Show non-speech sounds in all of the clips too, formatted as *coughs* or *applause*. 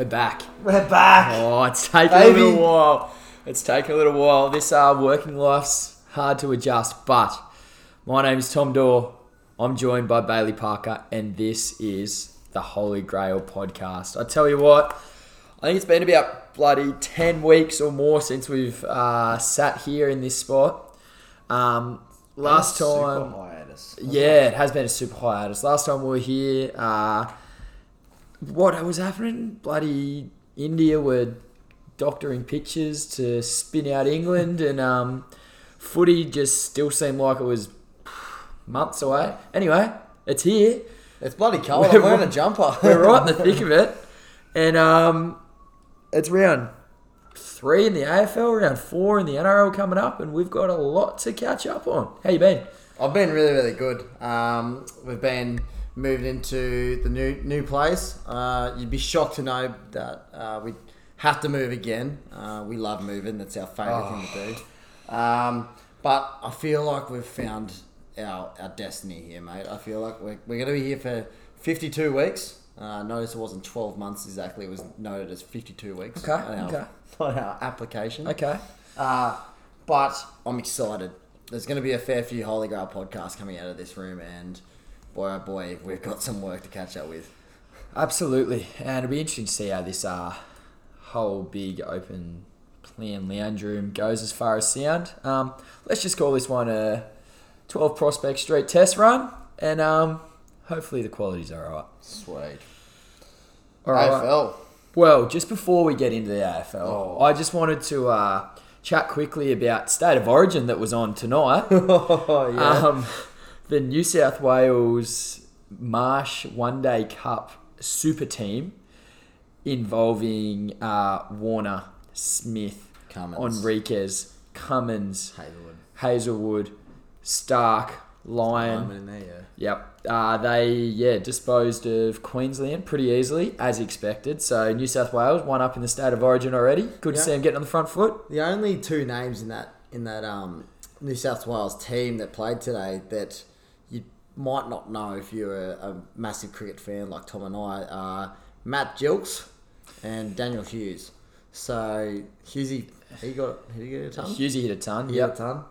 We're back. We're back. Oh, it's taken a little while. It's taken a little while. This uh, working life's hard to adjust, but my name is Tom Dorr. I'm joined by Bailey Parker, and this is the Holy Grail podcast. I tell you what, I think it's been about bloody 10 weeks or more since we've uh, sat here in this spot. Um, last Super time. hiatus. Yeah, it has been a super hiatus. Last time we were here, uh, what was happening? Bloody India were doctoring pitches to spin out England, and um, footy just still seemed like it was months away. Anyway, it's here. It's bloody cold. We're I'm wearing a jumper. *laughs* We're right in the thick of it, and um, it's round three in the AFL, round four in the NRL coming up, and we've got a lot to catch up on. How you been? I've been really, really good. Um, we've been moved into the new new place. Uh, you'd be shocked to know that uh, we have to move again. Uh, we love moving. That's our favourite thing to do. Um, but I feel like we've found our, our destiny here, mate. I feel like we're, we're going to be here for 52 weeks. Uh, notice it wasn't 12 months exactly. It was noted as 52 weeks Okay, on our, okay. on our application. Okay. Uh, but I'm excited. There's going to be a fair few Holy Grail podcasts coming out of this room, and boy, oh boy, we've got some work to catch up with. Absolutely, and it'll be interesting to see how this uh, whole big open plan lounge room goes as far as sound. Um, let's just call this one a 12 Prospect Street test run, and um, hopefully the quality's all right. Sweet. All right. AFL. Well, just before we get into the AFL, Oh. I just wanted to uh, chat quickly about State of Origin that was on tonight. *laughs* oh, Um, the New South Wales Marsh One Day Cup Super Team involving uh, Warner, Smith, Cummins. Henriques, Cummins, Hazlewood. Hazlewood, Starc, Lyon. There, yeah. Yep. Uh, they yeah disposed of Queensland pretty easily as expected. So New South Wales one up in the state of origin already. Good to see them getting on the front foot. The only two names in that in that um, New South Wales team that played today that might not know if you're a, a massive cricket fan like Tom and I are Matt Gilkes and Daniel Hughes. So Hughesy, he got he get a ton. Husey hit a ton. He a ton.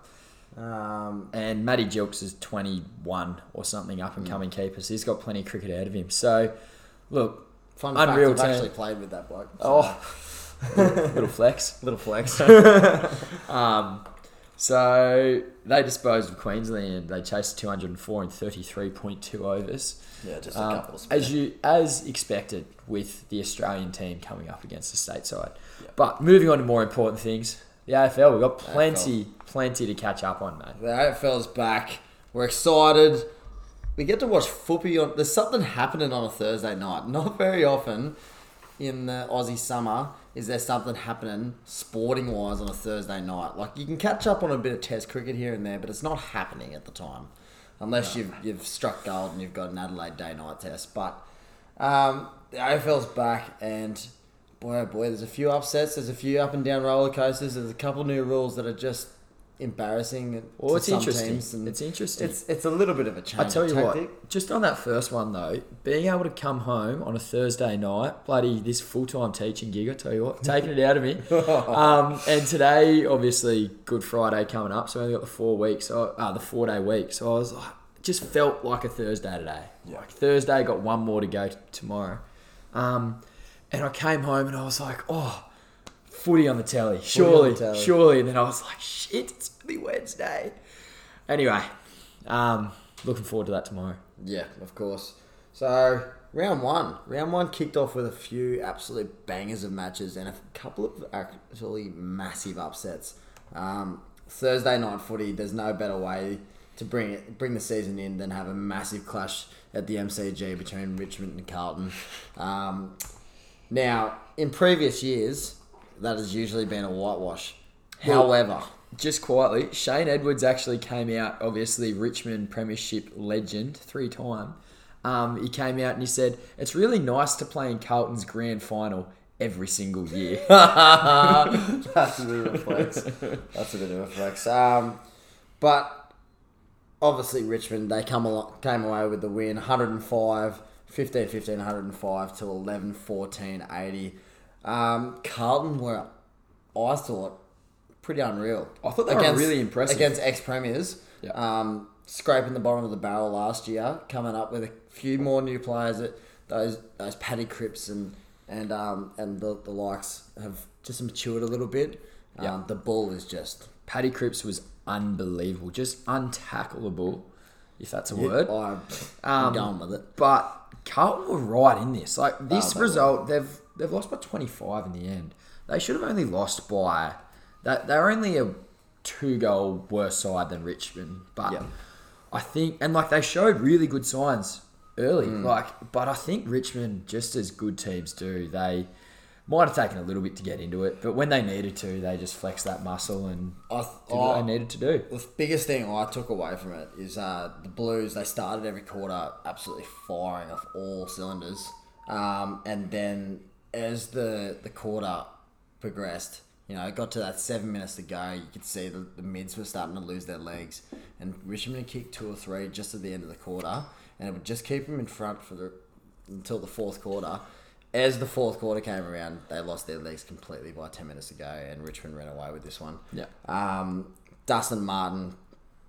Um, And Matty Gilkes is 21 or something up and Mm. coming keeper. So he's got plenty of cricket ahead of him. So, look, fun Unreal fact, I've actually played with that bloke. so- oh, little, *laughs* little flex. little flex. *laughs* *laughs* Um, so they disposed of Queensland. They chased 204 in 33.2 overs. yeah, just a Um, couple of as you as expected with the Australian team coming up against the stateside. But moving on to more important things, the AFL we've got plenty plenty to catch up on, mate. The AFL's back. We're excited. We get to watch footy on. There's something happening on a Thursday night. Not very often in the Aussie summer is there something happening sporting wise on a Thursday night. Like you can catch up on a bit of Test cricket here and there, but it's not happening at the time, unless you've you've struck gold and you've got an Adelaide day night test. But um, the AFL's back and. Boy, oh boy, there's a few upsets. There's a few up and down roller coasters. There's a couple new rules that are just embarrassing. Well, to it's interesting. It's interesting. It's it's a little bit of a change. I tell you tactic. what, just on that first one though, being able to come home on a Thursday night, bloody this full time teaching gig, I tell you what, *laughs* taking it out of me. *laughs* Um, and today, obviously, Good Friday coming up, so we only got the four weeks, so, uh, the four day week. So I was like, just felt like a Thursday today. Like Thursday, got one more to go t- tomorrow. Um, and I came home and I was like, oh, footy on the telly, surely, the telly. surely. And then I was like, shit, it's only Wednesday. Anyway, um, looking forward to that tomorrow. Yeah, of course. So round one, round one kicked off with a few absolute bangers of matches and a couple of actually massive upsets. Um, Thursday night footy, there's no better way to bring it, bring the season in than have a massive clash at the MCG between Richmond and Carlton. Um, now, in previous years, that has usually been a whitewash. Well- However, Just quietly, Shane Edwards actually came out, obviously Richmond Premiership legend, three time. Um, he came out and he said, It's really nice to play in Carlton's grand final every single year. *laughs* *laughs* That's a bit of a flex. That's a bit of a flex. Um, but obviously Richmond they come along, came away with the win, 105 15, 15, 105 to 11, 14, 80. Um, Carlton were, I thought, pretty unreal. I thought they were really impressive. Against ex premiers. Yeah. Um, scraping the bottom of the barrel last year, coming up with a few more new players that those those Paddy Cripps and and um, and the, the likes have just matured a little bit. Um, Yeah. The ball is just Paddy Cripps was unbelievable, just untackleable, if that's a word. I, Um, I'm going with it. But Carlton were right in this. Like this they result, they've they've lost by twenty five in the end. They should have only lost by that. They're only a two goal worse side than Richmond, but Yeah. I think and like they showed really good signs early. Mm. Like, but I think Richmond, just as good teams do, they might have taken a little bit to get into it, but when they needed to, they just flexed that muscle and I, did what I, they needed to do. the biggest thing I took away from it is uh, the Blues. They started every quarter absolutely firing off all cylinders, um, and then as the the quarter progressed, you know, it got to that seven minutes to go. You could see the, the mids were starting to lose their legs, and Richmond kicked two or three just at the end of the quarter, and it would just keep them in front for the until the fourth quarter. As the fourth quarter came around, they lost their legs completely by ten minutes to go, and Richmond ran away with this one. Yeah. Um, Dustin Martin,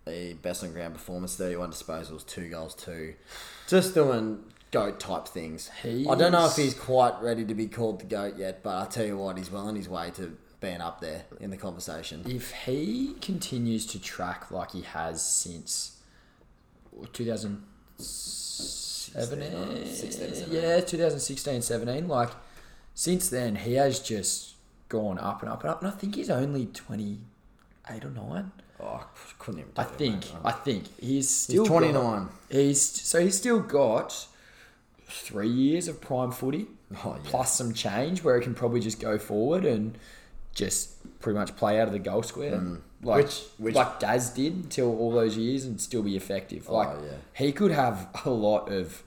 the best on ground performance, 31 disposals, two goals, two. Just doing goat type things. I don't know if He's- quite ready to be called the goat yet, but I tell you what, he's well on his way to being up there in the conversation. If he continues to track like he has since 2017, 16, 17. yeah, 2016, 17, like since then he has just gone up and up and up. And I think he's only 28 or 9. Oh, I couldn't even I think. I think he's still He's got- 29. he's so he's still got three years of prime footy Oh, yeah. plus some change where he can probably just go forward and just pretty much play out of the goal square, like Mm. Which- which- like Daz did until all those years and still be effective. Like Oh, yeah. he could have a lot of.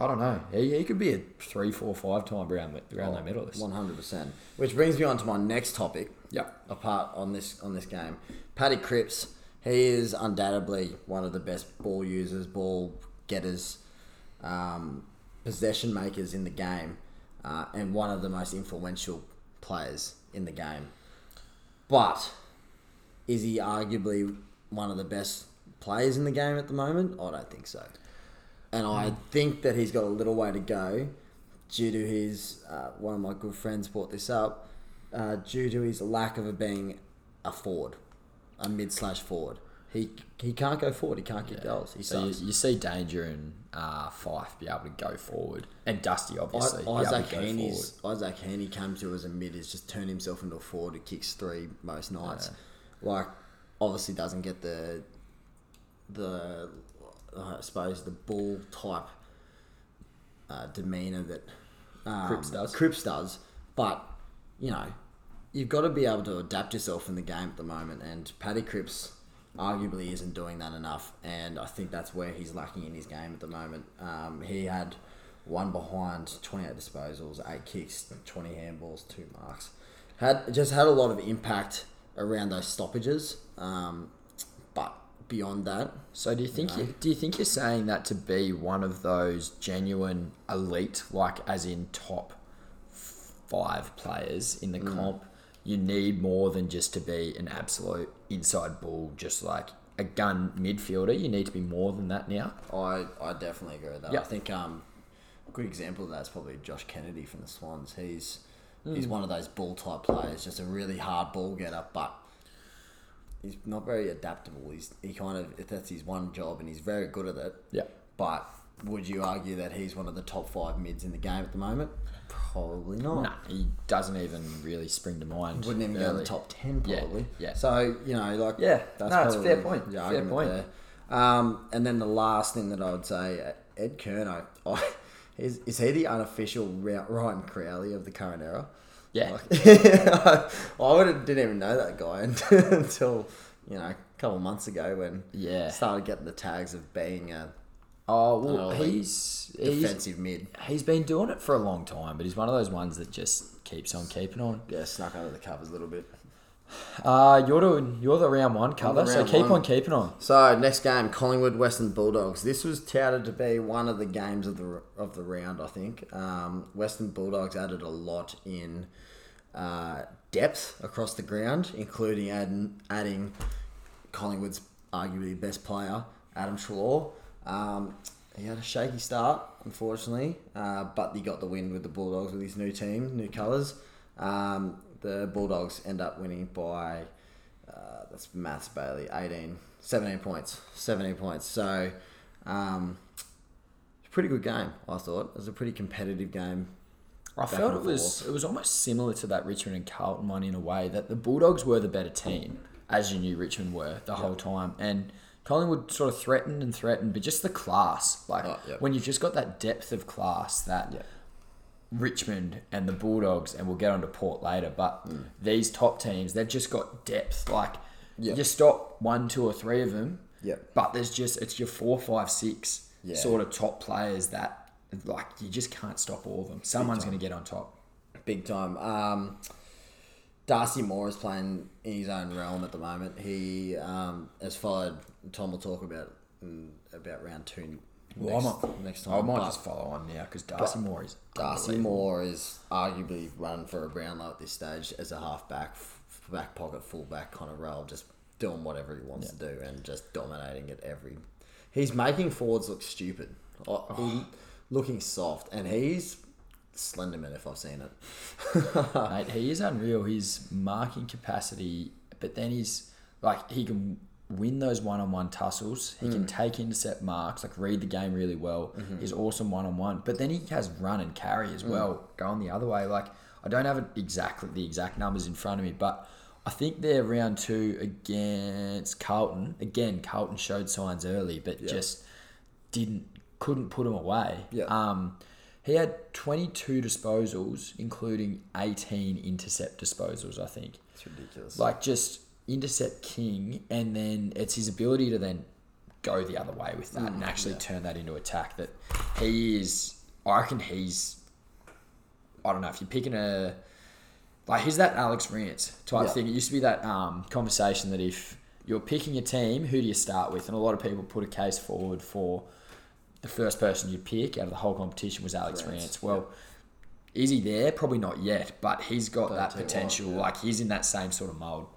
I don't know. He, he could be a three, four, five time Brownlow, Brownlow medalist. One hundred percent. Which brings me on to my next topic. Yep. Apart on this on this game, Paddy Cripps. He is undoubtedly one of the best ball users, ball getters, um, possession makers in the game, uh, and one of the most influential players in the game. But is he arguably one of the best players in the game at the moment? I don't think so. And I think that he's got a little way to go due to his, uh, one of my good friends brought this up, uh, due to his lack of being a forward, a mid slash forward. He, he can't go forward, he can't kick goals. He So you, you see Danger and uh, Fyfe be able to go forward, and Dusty obviously I- Isaac forward. Isaac Heeney came to as a mid. He's just turned himself into a forward who kicks three most nights. Like, obviously doesn't get the the I suppose the ball type uh, demeanor that um, Cripps does. Cripps does, but you know you've got to be able to adapt yourself in the game at the moment, and Paddy Cripps arguably isn't doing that enough, and I think that's where he's lacking in his game at the moment. Um, he had one behind, twenty eight disposals, eight kicks, twenty handballs, two marks. Had just had a lot of impact around those stoppages, um, but beyond that, So do you think you, do you think you're saying that to be one of those genuine elite, like as in top five players in the Mm. comp, you need more than just to be an absolute inside bull, just like a gun midfielder. You need to be more than that now. I, I definitely agree with that. Yeah. I think um, a good example of that is probably Josh Kennedy from the Swans. He's he's one of those ball type players, just a really hard ball getter, but he's not very adaptable. He's he kind of if that's his one job, and he's very good at it. Yeah. But would you argue that he's one of the top five mids in the game at the moment? Probably not. Nah, he doesn't even really spring to mind. Wouldn't even go in the top ten, probably. yeah. So you know, like Yeah, no, it's a fair point, fair point. there. Um, and then the last thing that I would say, uh, Ed Curnow, I, *laughs* is is he the unofficial Ryan Crowley of the current era? Yeah. *laughs* I would have, didn't even know that guy *laughs* until you know a couple of months ago when Yeah. started getting the tags of being a Oh well, Oh, like he's he's defensive mid. he's been doing it for a long time, but he's one of those ones that just keeps on keeping on. Yeah, snuck under the covers a little bit. Uh, you're doing you're the round one cover, so keep one. on keeping on. So next game, Collingwood Western Bulldogs. This was touted to be one of the games of the of the round. I think um, Western Bulldogs added a lot in uh, depth across the ground, including adding, adding Collingwood's arguably best player, Adam Treloar. Um, he had a shaky start, unfortunately, uh, but he got the win with the Bulldogs with his new team, new colours. Um, the Bulldogs end up winning by uh, that's Maths Bailey, 18, 17 points. 17 points. So, um, it's a pretty good game, I thought. It was a pretty competitive game. I felt it was it was almost similar to that Richmond and Carlton one in a way that the Bulldogs were the better team, as you knew Richmond were the whole time, and Collingwood sort of threatened and threatened, but just the class, like Oh, yeah. when you've just got that depth of class that Yeah. Richmond and the Bulldogs, and we'll get onto Port later, but these top teams they've just got depth. Like Mm. Yeah. you stop one, two, or three of them, Yeah. but there's just it's your four, five, six Yeah. sort of top players that like you just can't stop all of them. Someone's going to get on top. Big time. Um, Darcy Moore is playing in his own realm at the moment. He um, has followed. Tom will talk about in about round two Well, next, I might, next time. I might but just follow on now because Darcy Moore is Darcy. Moore is arguably running for a Brownlow at this stage as a halfback, f- back pocket, fullback kind of role, just doing whatever he wants to do and just dominating at every. He's making forwards look stupid, Oh. Looking soft, and he's Slenderman if I've seen it. *laughs* Mate, he is unreal. His marking capacity, but then he's like he can win those one-on-one tussles. He Hmm. can take intercept marks, like read the game really well. Mm-hmm. He's awesome one-on-one, but then he has run and carry as well, going the other way. Like I don't have exactly the exact numbers in front of me, but I think they're round two against Carlton. Again, Carlton showed signs early, but just didn't couldn't put him away. Yeah. Um, he had 22 disposals, including 18 intercept disposals. I think, It's ridiculous. like just intercept king, and then it's his ability to then go the other way with that Mm, and actually turn that into attack. That he is. I reckon he's. I don't know if you're picking a. Like he's that Alex Rance type Yeah. thing. It used to be that um, conversation that if you're picking a team, who do you start with? And a lot of people put a case forward for the first person you pick out of the whole competition was Alex Rance, Rance. Well, is he there? Probably not yet, but he's got Don't that tell you what, potential. yeah. Like he's in that same sort of mold.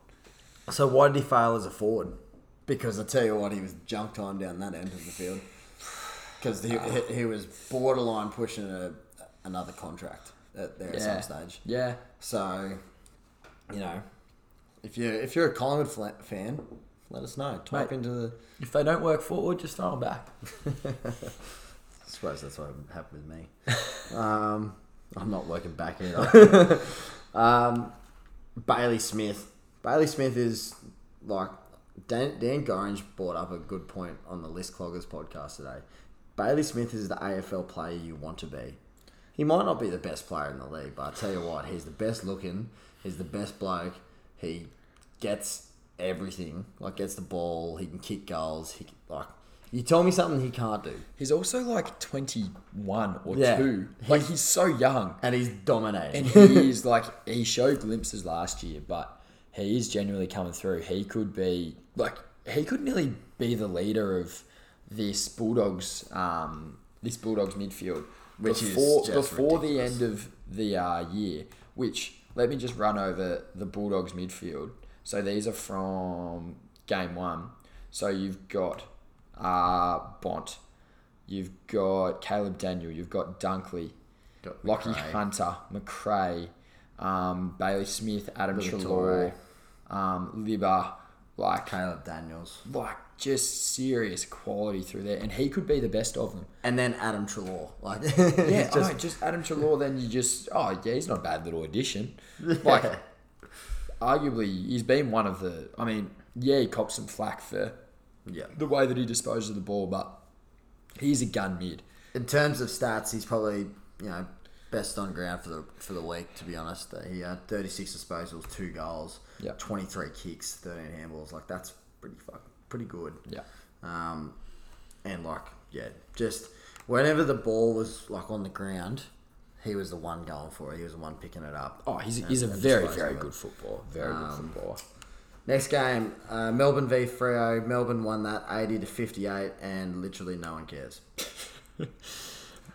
So why did he fail as a forward? Because I tell you what, he was junk time down that end of the field. Because he, ah. he, he was borderline pushing a, another contract at, there at some stage. Yeah, So, you know, if you if you're a Collingwood fan, let us know. Type Mate. into the. if they don't work forward, just throw them back. *laughs* I suppose that's what happened with me. *laughs* um, I'm not working back either. *laughs* um, Bailey Smith. Bailey Smith is like Dan, Dan Gorringe brought up a good point on the List Cloggers podcast today. Bailey Smith is the AFL player you want to be. He might not be the best player in the league, but I tell you what, he's the best looking. He's the best bloke. He gets everything. Like gets the ball. He can kick goals. He can, like you tell me something he can't do, He's also like 21 or Yeah. 2. Like he's so young. and he's dominating. And he *laughs* is like, he showed glimpses last year, but he is genuinely coming through. He could be, like, he could nearly be the leader of this Bulldogs, um, this Bulldogs midfield. Which is before, before the end of the uh, year, which let me just run over the Bulldogs midfield. So these are from game one. So you've got uh, Bont, you've got Caleb Daniel, you've got Dunkley, Got Lockie Macrae. Hunter, Macrae, um, Bailey Smith, Adam. Treloar, um, Libba, like Caleb Daniels, like just serious quality through there, and he could be the best of them. and then Adam Treloar. Like Yeah, *laughs* just, I know, just Adam Treloar. Then you just oh yeah, he's not a bad little addition. Like *laughs* arguably, he's been one of the. I mean, yeah, he copped some flack for yeah. the way that he disposes of the ball, but he's a gun mid. In terms of stats, he's probably you know best on ground for the for the week. To be honest, he had 36 disposals, two goals, Yeah. 23 kicks, 13 handballs. Like that's pretty fuck, pretty good. Yeah, Um, and like yeah, just whenever the ball was like on the ground, he was the one going for it. He was the one picking it up. Oh, he's, and- he's a very, very good footballer. Very good Um, footballer. Next game, uh, Melbourne v Freo. Melbourne won that 80 to 58, and literally no one cares. *laughs*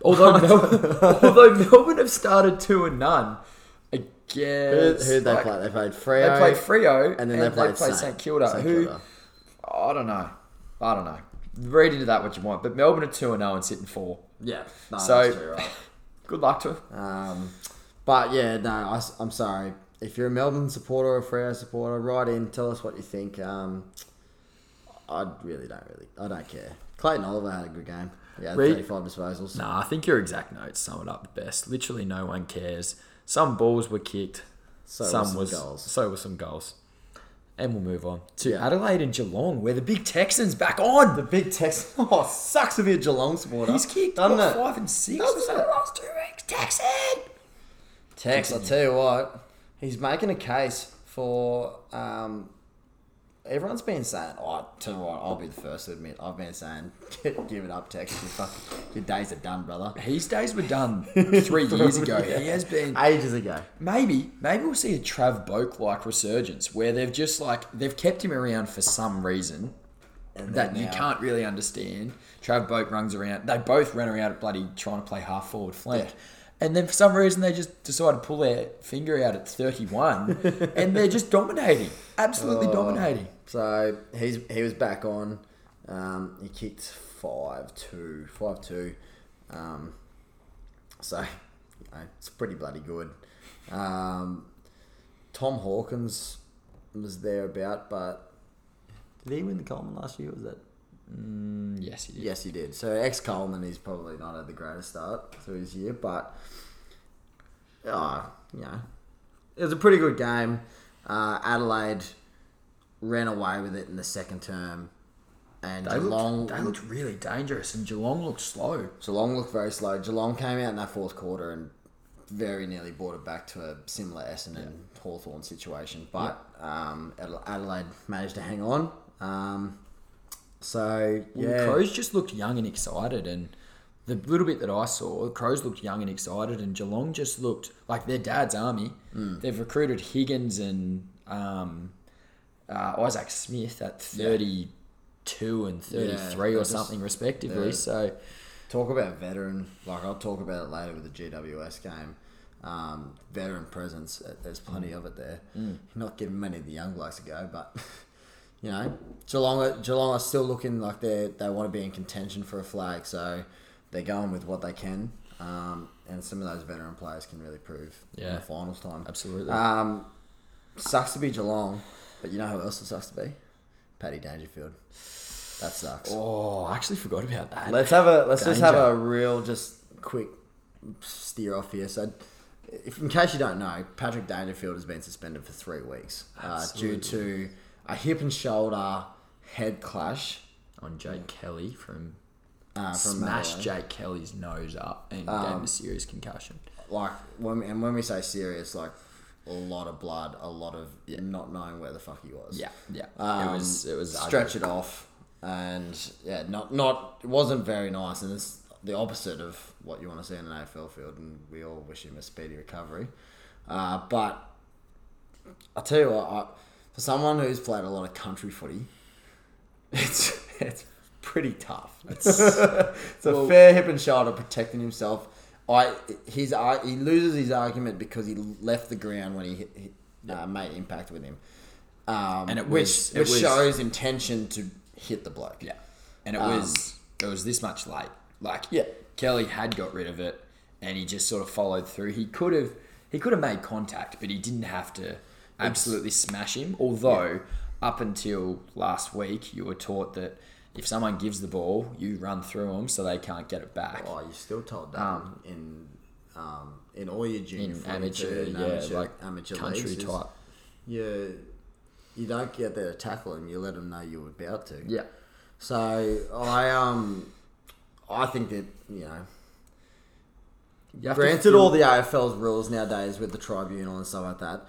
Although *laughs* Melbourne, *laughs* although Melbourne have started two and none Again, who'd they like, play? They played Freo. They played Freo and then they played Saint- St Kilda. St who Kilda. I don't know. I don't know. Read into that what you want, but Melbourne are two and zero and sitting four. Yeah, no, So- that's true, right. Good luck to them. Um, but yeah, no, I, am sorry. If you're a Melbourne supporter or a Freo supporter, write in, tell us what you think. Um, I really don't really, I don't care. Clayton Oliver had a good game. Yeah, Reed- 35 disposals. Nah, I think your exact notes sum it up the best. Literally, no one cares. Some balls were kicked. So some some was goals. so were some goals. And we'll move on to. Adelaide and Geelong, where the big Texans back on. The big Tex. *laughs* Oh, sucks to be a Geelong supporter. He's kicked Doesn't what, it? five and six so it? the last two weeks. Texan. Tex, I tell you what, he's making a case for. Um, everyone's been saying, "Oh, tell you what, I'll be the first to admit, I've been saying, *laughs* give it up, Tex. Your days are done, brother." His days were done *laughs* three years ago. He has been Ages ago. maybe maybe we'll see a Trav Boak like resurgence where they've just like they've kept him around for some reason And that then you can't really understand. Trav Boak runs around. They both run around at bloody trying to play half forward flank. Yeah. And then for some reason they just decide to pull their finger out at 31 *laughs* and they're just dominating. Absolutely Oh. dominating. So he's he was back on. Um, he kicked five two, five two. Um, so you know, it's pretty bloody good. Um, Tom Hawkins was there about, but did he win the Coleman last year? Was that? Mm, yes, he did. Yes, he did. So ex Coleman, he's probably not had the greatest start through his year, but oh, you know, it was a pretty good game. Uh, Adelaide ran away with it in the second term, and They Geelong looked, they looked really dangerous and Geelong looked slow. Geelong looked very slow. Geelong came out in that fourth quarter and very nearly brought it back to a similar Essendon Hawthorn situation, but um, Adelaide managed to hang on. Um, so Well, yeah, The Crows just looked young and excited, and the little bit that I saw, Crows looked young and excited, and Geelong just looked like their dad's army. Mm. They've recruited Higgins and um, uh, Isaac Smith at thirty-two and thirty-three they're or just- something respectively. So Talk about veteran. Like I'll talk about it later with the GWS game. Um, veteran presence. uh, There's plenty of it there. Not giving many of the young blokes a go, but *laughs* you know, Geelong. Geelong are still looking like they they want to be in contention for a flag. So they're going with what they can. Um, and some of those veteran players can really prove in Yeah. the finals time. absolutely, Um, sucks to be Geelong, but you know who else it sucks to be? Paddy Dangerfield. That sucks. oh, I actually forgot about that. Let's have a let's just have a real just quick steer off here. So, if, in case you don't know, Patrick Dangerfield has been suspended for three weeks uh, due to a hip and shoulder head clash. on Jake Kelly from. Uh, from Smashed Adelaide. Jake Kelly's nose up and gave him a serious concussion. Like when we, and when we say serious, like a lot of blood, a lot of not knowing where the fuck he was. Yeah, yeah. Um, it was. It was stretch ugly. it off, and yeah, not not it wasn't very nice, and it's the opposite of what you want to see in an AFL field, and we all wish him a speedy recovery. Uh, but I tell you what, I, for someone who's played a lot of country footy, it's it's pretty tough. It's, it's a Well- fair hip and shoulder protecting himself. I his ar- he loses his argument because he left the ground when he hit, uh, made impact with him, um, And it which was- it which was- shows intention to hit the bloke. Yeah, and it Um, was it was this much late. Like Yeah. Kelly had got rid of it, and he just sort of followed through. He could have he could have made contact, but he didn't have to absolutely smash him. Although up until last week, you were taught that if someone gives the ball, you run through them so they can't get it back. Oh, you're still told that Um, in um, in all your junior in amateur, yeah, amateur, like amateur country leagues, type. You you don't get there to tackle him. You let him know you're about to. Yeah, So I um I think that you know you Granted, feel- all the AFL's rules nowadays with the tribunal and stuff like that,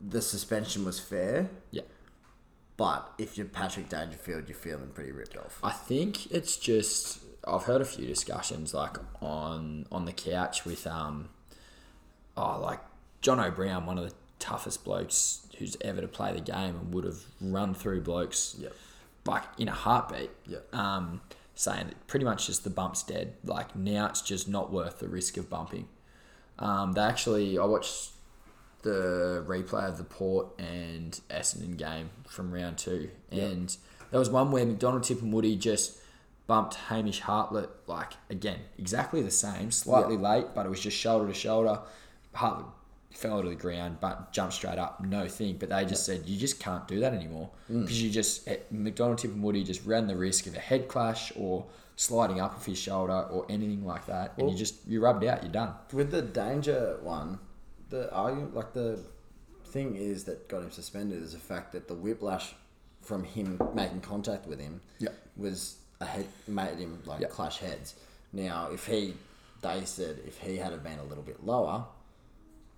the suspension was fair. yeah. But if you're Patrick Dangerfield, you're feeling pretty ripped off. I think it's just I've heard a few discussions like on on the couch with um oh, like John O'Brien, one of the toughest blokes who's ever to play the game and would have run through blokes Yep. like in a heartbeat. Yep. Um, saying that pretty much just the bump's dead. Like now it's just not worth the risk of bumping. Um, they actually, I watched the replay of the Port and Essendon game from round two, and there was one where McDonald-Tipungwuti just bumped Hamish Hartlett like again exactly the same, slightly late, but it was just shoulder to shoulder. Hartlett fell to the ground, but jumped straight up, no thing. But they just said you just can't do that anymore because you just eh, McDonald-Tipungwuti just ran the risk of a head clash or sliding up of his shoulder or anything like that, and you just you rubbed out, you're done. With the danger one, the argument, like the thing is that got him suspended is the fact that the whiplash from him making contact with him Yep. was a head, made him like Yep. clash heads. Now, if he, they said if he had been a little bit lower,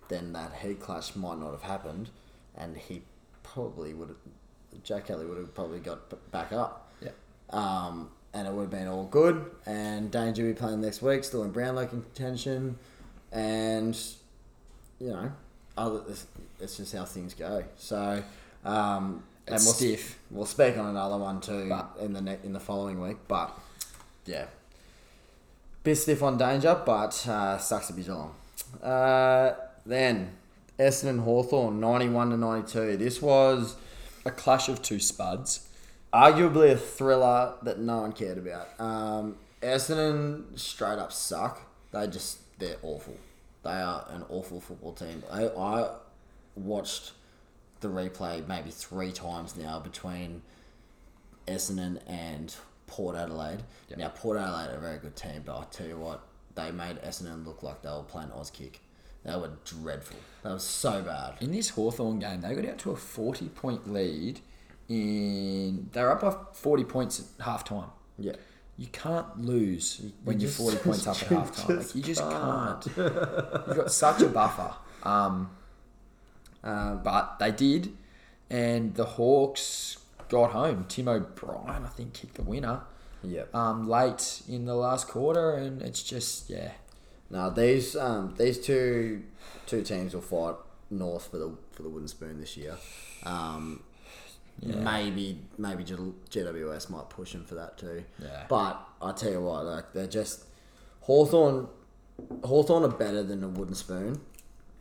then that head clash might not have happened, and he probably would have, Jack Kelly would have probably got back up. Yeah. Um, and it would have been all good. And Danger be playing next week, still in Brownlow contention. And, you know, other, it's, just how things go. So, um, and we'll, stiff. We'll speak on another one too But- in the ne- in the following week. But, yeah. Bit stiff on Danger, but uh, sucks to be Geelong. Uh, then, Essendon Hawthorn 91 to 92. This was A clash of two spuds. arguably a thriller that no one cared about. Um, Essendon straight up suck. They just they're awful. They are an awful football team. I, I watched the replay maybe three times now between Essendon and Port Adelaide. Now Port Adelaide are a very good team, but I tell you what, they made Essendon look like they were playing Auskick. They were dreadful. That was so bad. In this Hawthorn game, they got out to a 40 point lead in. They were up by 40 points at half time. Yeah. You can't lose when you're just- 40 *laughs* points up at halftime. Like, you just can't. can't. *laughs* You've got such a buffer. Um, uh, but they did, and the Hawks got home. Tim O'Brien, I think, kicked the winner Yep. um, late in the last quarter, and it's just, yeah. Now these um, these two two teams will fight North for the for the wooden spoon this year. Um, Maybe maybe G- GWS might push them for that too. Yeah. But I tell you what, like they're just Hawthorn Hawthorn are better than a wooden spoon.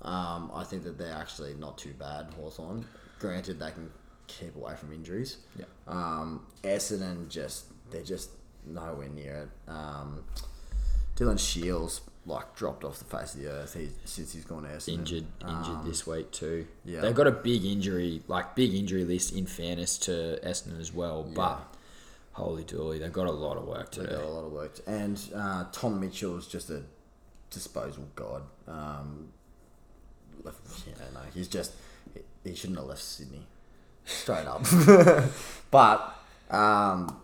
Um, I think that they're actually not too bad. Hawthorn, granted, they can keep away from injuries. Yeah. Um, Essendon just they're just nowhere near it. Um, Dylan Shields like dropped off the face of the earth he, since he's gone out. Injured injured this week too. yeah. They've got a big injury, like big injury list in fairness to Essendon as well. But holy dooly, they've got a lot of work to They got a lot of work. To, and uh, Tom Mitchell is just a disposal god. Um, *laughs* yeah, no, he's just he, he shouldn't have left Sydney, straight up. *laughs* but um,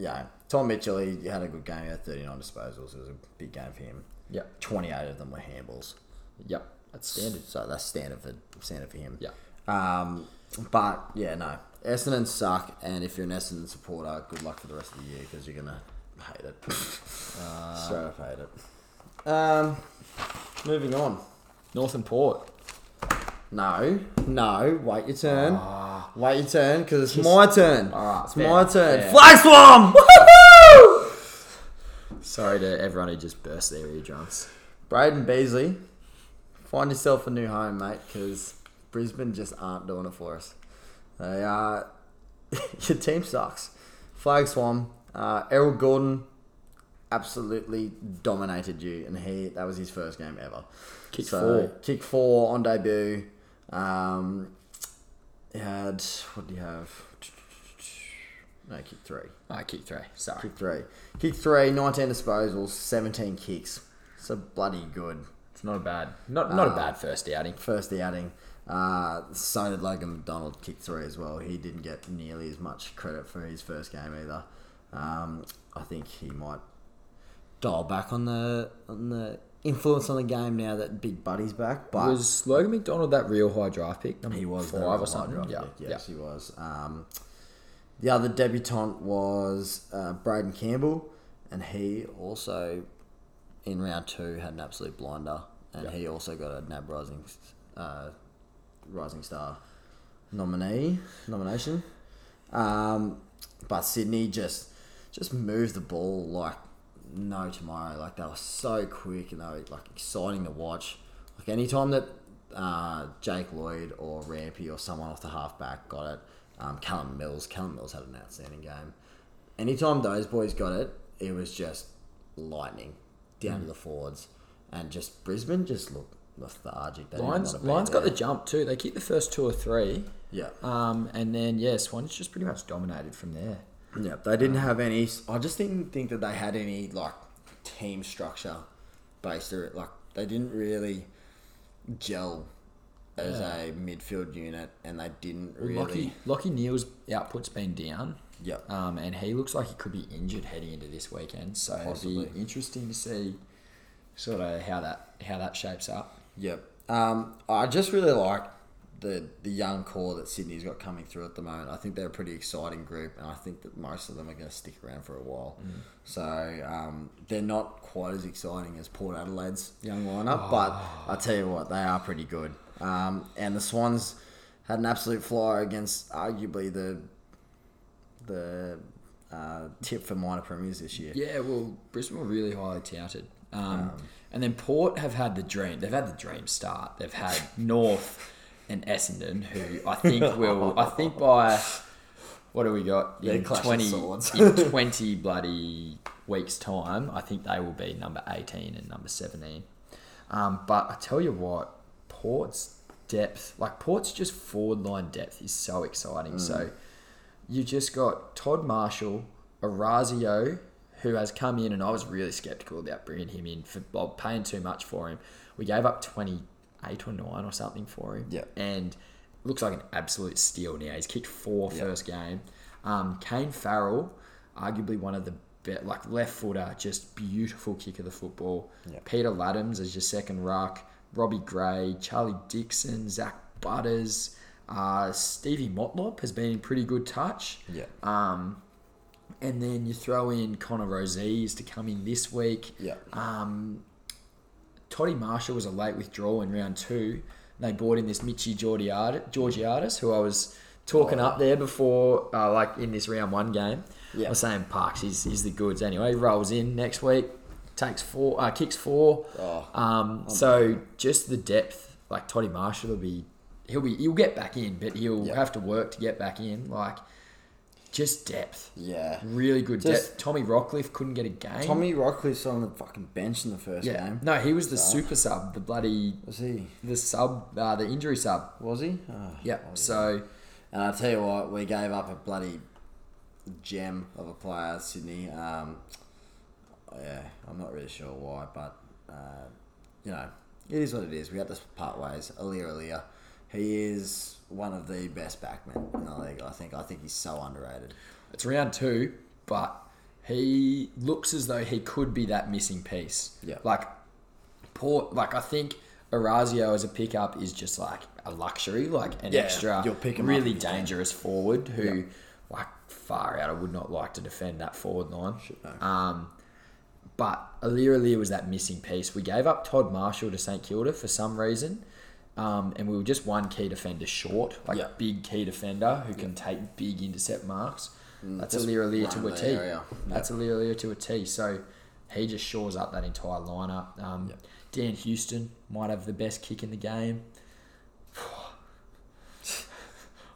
yeah, Tom Mitchell he had a good game. He had thirty nine disposals. It was a big game for him. Yep, Twenty eight of them were handballs. yep, that's standard. So that's standard for standard for him. Yeah. Um, but yeah, no, Essendon suck, and if you're an Essendon supporter, good luck for the rest of the year because you're gonna hate it. *coughs* Straight up hate it. Um, moving on. Northern Port. No, no, wait your turn. Ah. Wait your turn because it's my turn. Alright, it's fair, my turn. Flag swarm. *laughs* Sorry to everyone who just burst their eardrums. Braden Beasley, find yourself a new home, mate, because Brisbane just aren't doing it for us. They are. *laughs* your team sucks. Flag Swam, uh, Errol Gulden absolutely dominated you, and he that was his first game ever. Kick so, four. Kick four on debut. Um, he had what do you have? No, kick three. I kick three. Sorry. Kick three. Kick three, 19 disposals, 17 kicks. So bloody good. It's not a bad, not not a Ah. bad first outing. First outing. Uh, so did Logan McDonald kick three as well. He didn't get nearly as much credit for his first game either. Um, I think he might dial back on the on the influence on the game now that Big Buddy's back. But Was Logan McDonald that real high draft pick? He was five or something. Yeah, pick. Yes, he was. Um, the other debutant was uh, Braeden Campbell, and he also in round two had an absolute blinder and Yep. he also got a NAB Rising uh, Rising Star nominee nomination. Um, but Sydney just just moved the ball like no tomorrow. Like they were so quick and they were like exciting to watch. Like anytime that uh, Jake Lloyd or Rampy or someone off the halfback got it, um, Callum Mills. Callum Mills had an outstanding game. Anytime those boys got it, it was just lightning down to the forwards, and just Brisbane just looked lethargic. They Lions, Lions got the jump too. They keep the first two or three, yeah. um, and then yeah, Swans just pretty much dominated from there. Yeah, they didn't have any. I just didn't think that they had any like team structure based or like they didn't really gel as Yeah. a midfield unit, and they didn't really. Lockie, Lockie Neale's output's been down. Yep. Um, and he looks like he could be injured heading into this weekend. So it'll Possibly. be interesting to see sort of how that how that shapes up. Yep. Um, I just really like the the young core that Sydney's got coming through at the moment. I think they're a pretty exciting group, and I think that most of them are going to stick around for a while. So um, they're not quite as exciting as Port Adelaide's young lineup, but I tell you what, they are pretty good. Um, and the Swans had an absolute flyer against arguably the the uh, tip for minor premiers this year. Yeah, well, Brisbane were really highly touted. Um, and then Port have had the dream. They've had the dream start. They've had *laughs* North and Essendon, who I think will. I think by what do we got in twenty in *laughs* twenty bloody weeks time? I think they will be number eighteen and number seventeen. Um, but I tell you what, Port's depth, like Port's just forward line depth, is so exciting. So you just got Todd Marshall, Orazio, who has come in, and I was really skeptical about bringing him in for well, paying too much for him. We gave up twenty eight or nine or something for him, Yeah. and looks like an absolute steal now. He's kicked four Yeah. first game. Um, Kane Farrell, arguably one of the best, like left footer, just beautiful kick of the football. Yeah. Peter Ladhams as your second ruck. Robbie Gray, Charlie Dixon, Zach Butters, uh, Stevie Motlop has been in pretty good touch. Yeah. Um, and then you throw in Connor Rozee's to come in this week. Yeah. Um, Toddy Marshall was a late withdrawal in round two. They brought in this Mitchy Georgiadis, who I was talking up there before, uh, like in this round one game. Yeah. I was saying Parks, he's, he's the goods anyway. Rolls in next week, takes four, uh, kicks four. Oh, Um, so just the depth, like Toddy Marshall will be, he'll be, he'll get back in, but he'll Yeah. have to work to get back in. Like, just depth, Yeah. really good Just- depth. Tommy Rockliff couldn't get a game. Tommy Rockliff's on the fucking bench in the first yeah, game. no, he was the So- super sub, the bloody Was he? the sub, uh, the injury sub. Was he? Oh, Yep. was he? So And I tell you what, we gave up a bloody gem of a player, Sydney. Um, yeah, I'm not really sure why, but uh, you know, it is what it is. We had to part ways. Aliir Aliir, he is one of the best backmen in the league. I think. I think he's so underrated. it's round two, but he looks as though he could be that missing piece. Yeah. Like Port, like I think Orazio as a pickup is just like a luxury, like an Yeah, extra, you'll pick up really if dangerous forward who, Yeah. like far out, I would not like to defend that forward line. Shit, no. Um, but Aliir Aliir was that missing piece. We gave up Todd Marshall to St Kilda for some reason. Um, and we were just one key defender short, like Yeah. big key defender who can take big intercept marks. That's Mm, just Aliir Aliir to a T. area. That's Aliir Aliir to a T. So he just shores up that entire lineup. Um, Yeah. Dan Houston might have the best kick in the game.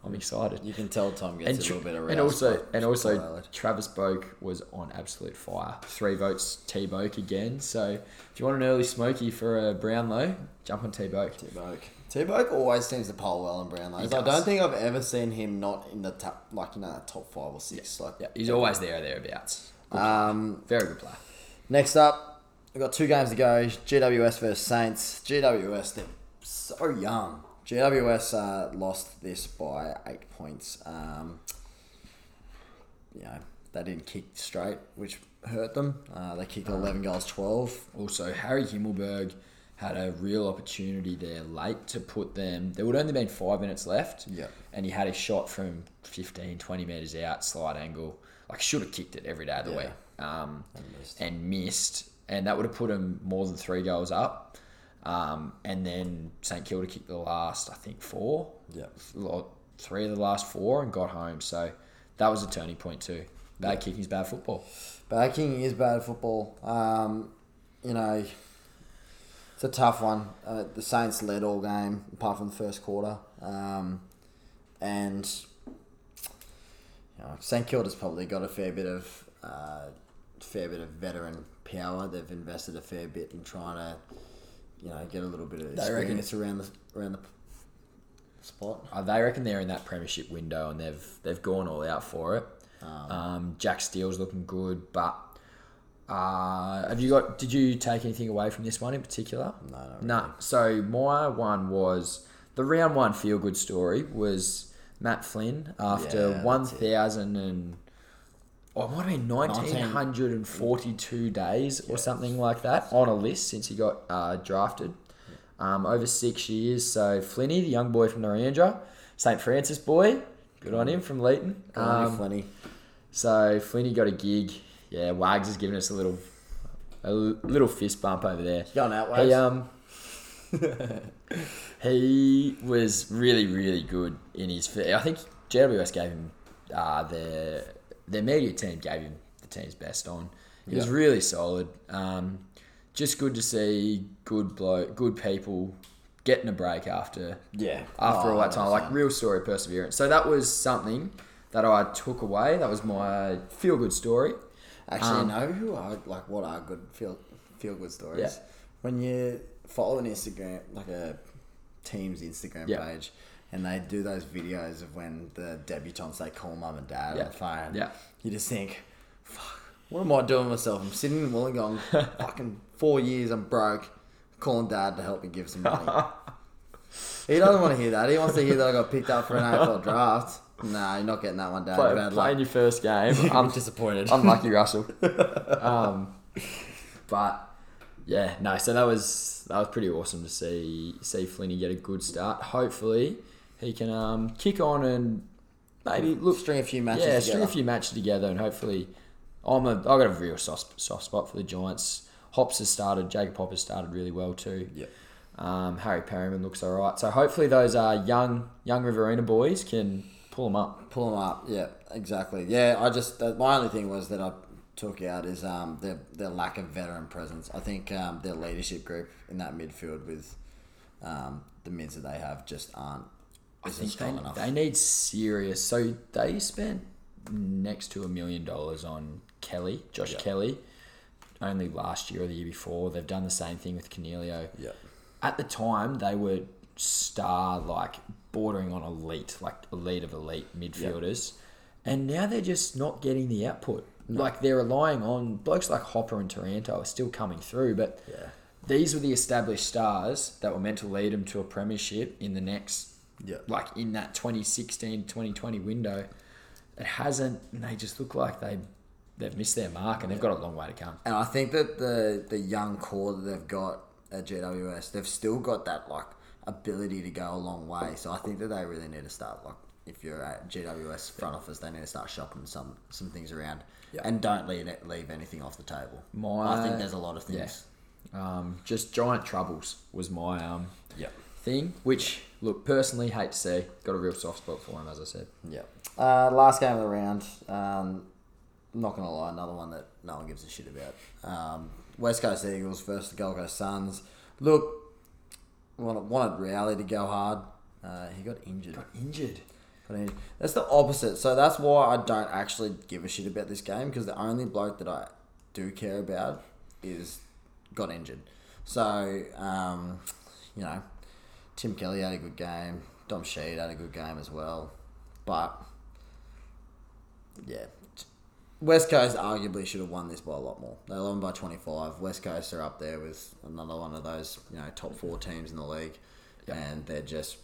I'm excited. You can tell Tom gets And, a little bit of and also, and also, Travis Boak was on absolute fire. Three votes T Boak again. So if you want an early smoky for a Brownlow, jump on T Boak. T-Boak. T-Boak always seems to poll well in Brownlows. He I don't think I've ever seen him not in the top, like you know, top five or six. Like, Yeah, he's always there or thereabouts. Um, Very good player. next up, we've got two games to go. GWS versus Saints. GWS, they're so young. GWS uh, lost this by eight points. Um, you know, they didn't kick straight, which hurt them. Uh, they kicked 11 goals, 12. Also, Harry Himmelberg had a real opportunity there late to put them. There would only been five minutes left. Yeah. And he had a shot from 15, 20 metres out, slide angle. Like, should have kicked it every day of the Yeah. week. Um, And missed. and missed. And that would have put him more than three goals up. Um, and then St Kilda kicked the last, I think, four. Yeah. Three of the last four and got home. So that was a turning point too. Bad kicking is bad football. Bad kicking is bad football. Um, you know, it's a tough one. Uh, the Saints led all game apart from the first quarter, um, and you know, St Kilda's probably got a fair bit of uh, fair bit of veteran power. They've invested a fair bit in trying to, you know, get a little bit of They reckon- experience around the around the spot. Uh, they reckon they're in that premiership window and they've they've gone all out for it. Um, Jack Steele's looking good, but uh, have you got? Did you take anything away from this one in particular? No, No. So my one was the round one feel good story was Matt Flynn after that's one thousand and oh, what I mean, nineteen hundred and forty-two days or something like that on a list since he got uh, drafted. Um, over six years. So Flinny, the young boy from Narrandera, St Francis boy, good on him from Leeton. Good Um, Flinny. so Flinny got a gig. Yeah, Wags is giving us a little, a little fist bump over there. Going out, He Wags. um, *laughs* he was really really good in his. I think GWS gave him uh, their their media team gave him the team's best on. He was really solid. Um, just good to see good blow, good people getting a break after Yeah. after Oh, all that time. Like real story of perseverance. So that was something that I took away. That was my feel good story. Actually, Um, you know who are like what are good feel feel good stories? Yeah. When you follow an Instagram like a team's Instagram Yeah. page and they do those videos of when the debutantes they call mum and dad Yeah. on the phone. Yeah. You just think, fuck, what am I doing myself? I'm sitting in Wollongong *laughs* fucking four years, I'm broke, calling dad to help me give some money. *laughs* he doesn't want to hear that. He wants to hear that I got picked up for an AFL *laughs* draft. Nah, you're not getting that one, Dad. Play, Bad playing luck. your first game. I'm disappointed. unlucky, Russell. Um, but yeah, no. So that was that was pretty awesome to see see Flinny get a good start. Hopefully, he can um, kick on and maybe look. string a few matches yeah, together. string a few matches together, and hopefully, I'm a I got a real soft soft spot for the Giants. Hops has started. Jacob Hop has started really well too. Yep. Um, Harry Perryman looks all right. So hopefully those uh, young young Riverina boys can pull them up. Pull them up. Yeah, exactly. Yeah, I just my only thing was that I took out is um their their lack of veteran presence. I think um, their leadership group in that midfield with um, the mids that they have just aren't I think they, enough. they need serious. So they spent next to a million dollars on Kelly, Josh Yeah. Kelly, only last year or the year before. They've done the same thing with Coniglio. yeah. At the time, they were star, like bordering on elite, like elite of elite midfielders. And now they're just not getting the output. Like they're relying on blokes like Hopper and Taranto are still coming through, but Yeah. these were the established stars that were meant to lead them to a premiership in the next Yeah. like in that 2016 2020 window it hasn't and they just look like they they've missed their mark and they've got a long way to come And I think that the the young core that they've got at GWS, they've still got that like ability to go a long way. So I think that they really need to start like if you're at GWS front office, they need to start shopping some some things around and don't leave leave anything off the table. My- I think there's a lot of things. Yeah. um, just giant troubles was my um, Yeah. Thing which look personally hate to see got a real soft spot for him as i said Yeah. Uh, last game of the round. Um, not gonna lie, another one that no one gives a shit about. Um, West Coast Eagles versus the Gold Coast Suns. Look, wanted, wanted Rowley to go hard. Uh, he got injured. injured Got injured. That's the opposite. So that's why I don't actually give a shit about this game because the only bloke that I do care about is got injured. So um, you know, Tim Kelly had a good game. Dom Sheed had a good game as well, but yeah. West Coast arguably should have won this by a lot more. They won by 25. West Coast are up there with another one of those, you know, top four teams in the league. And they're just,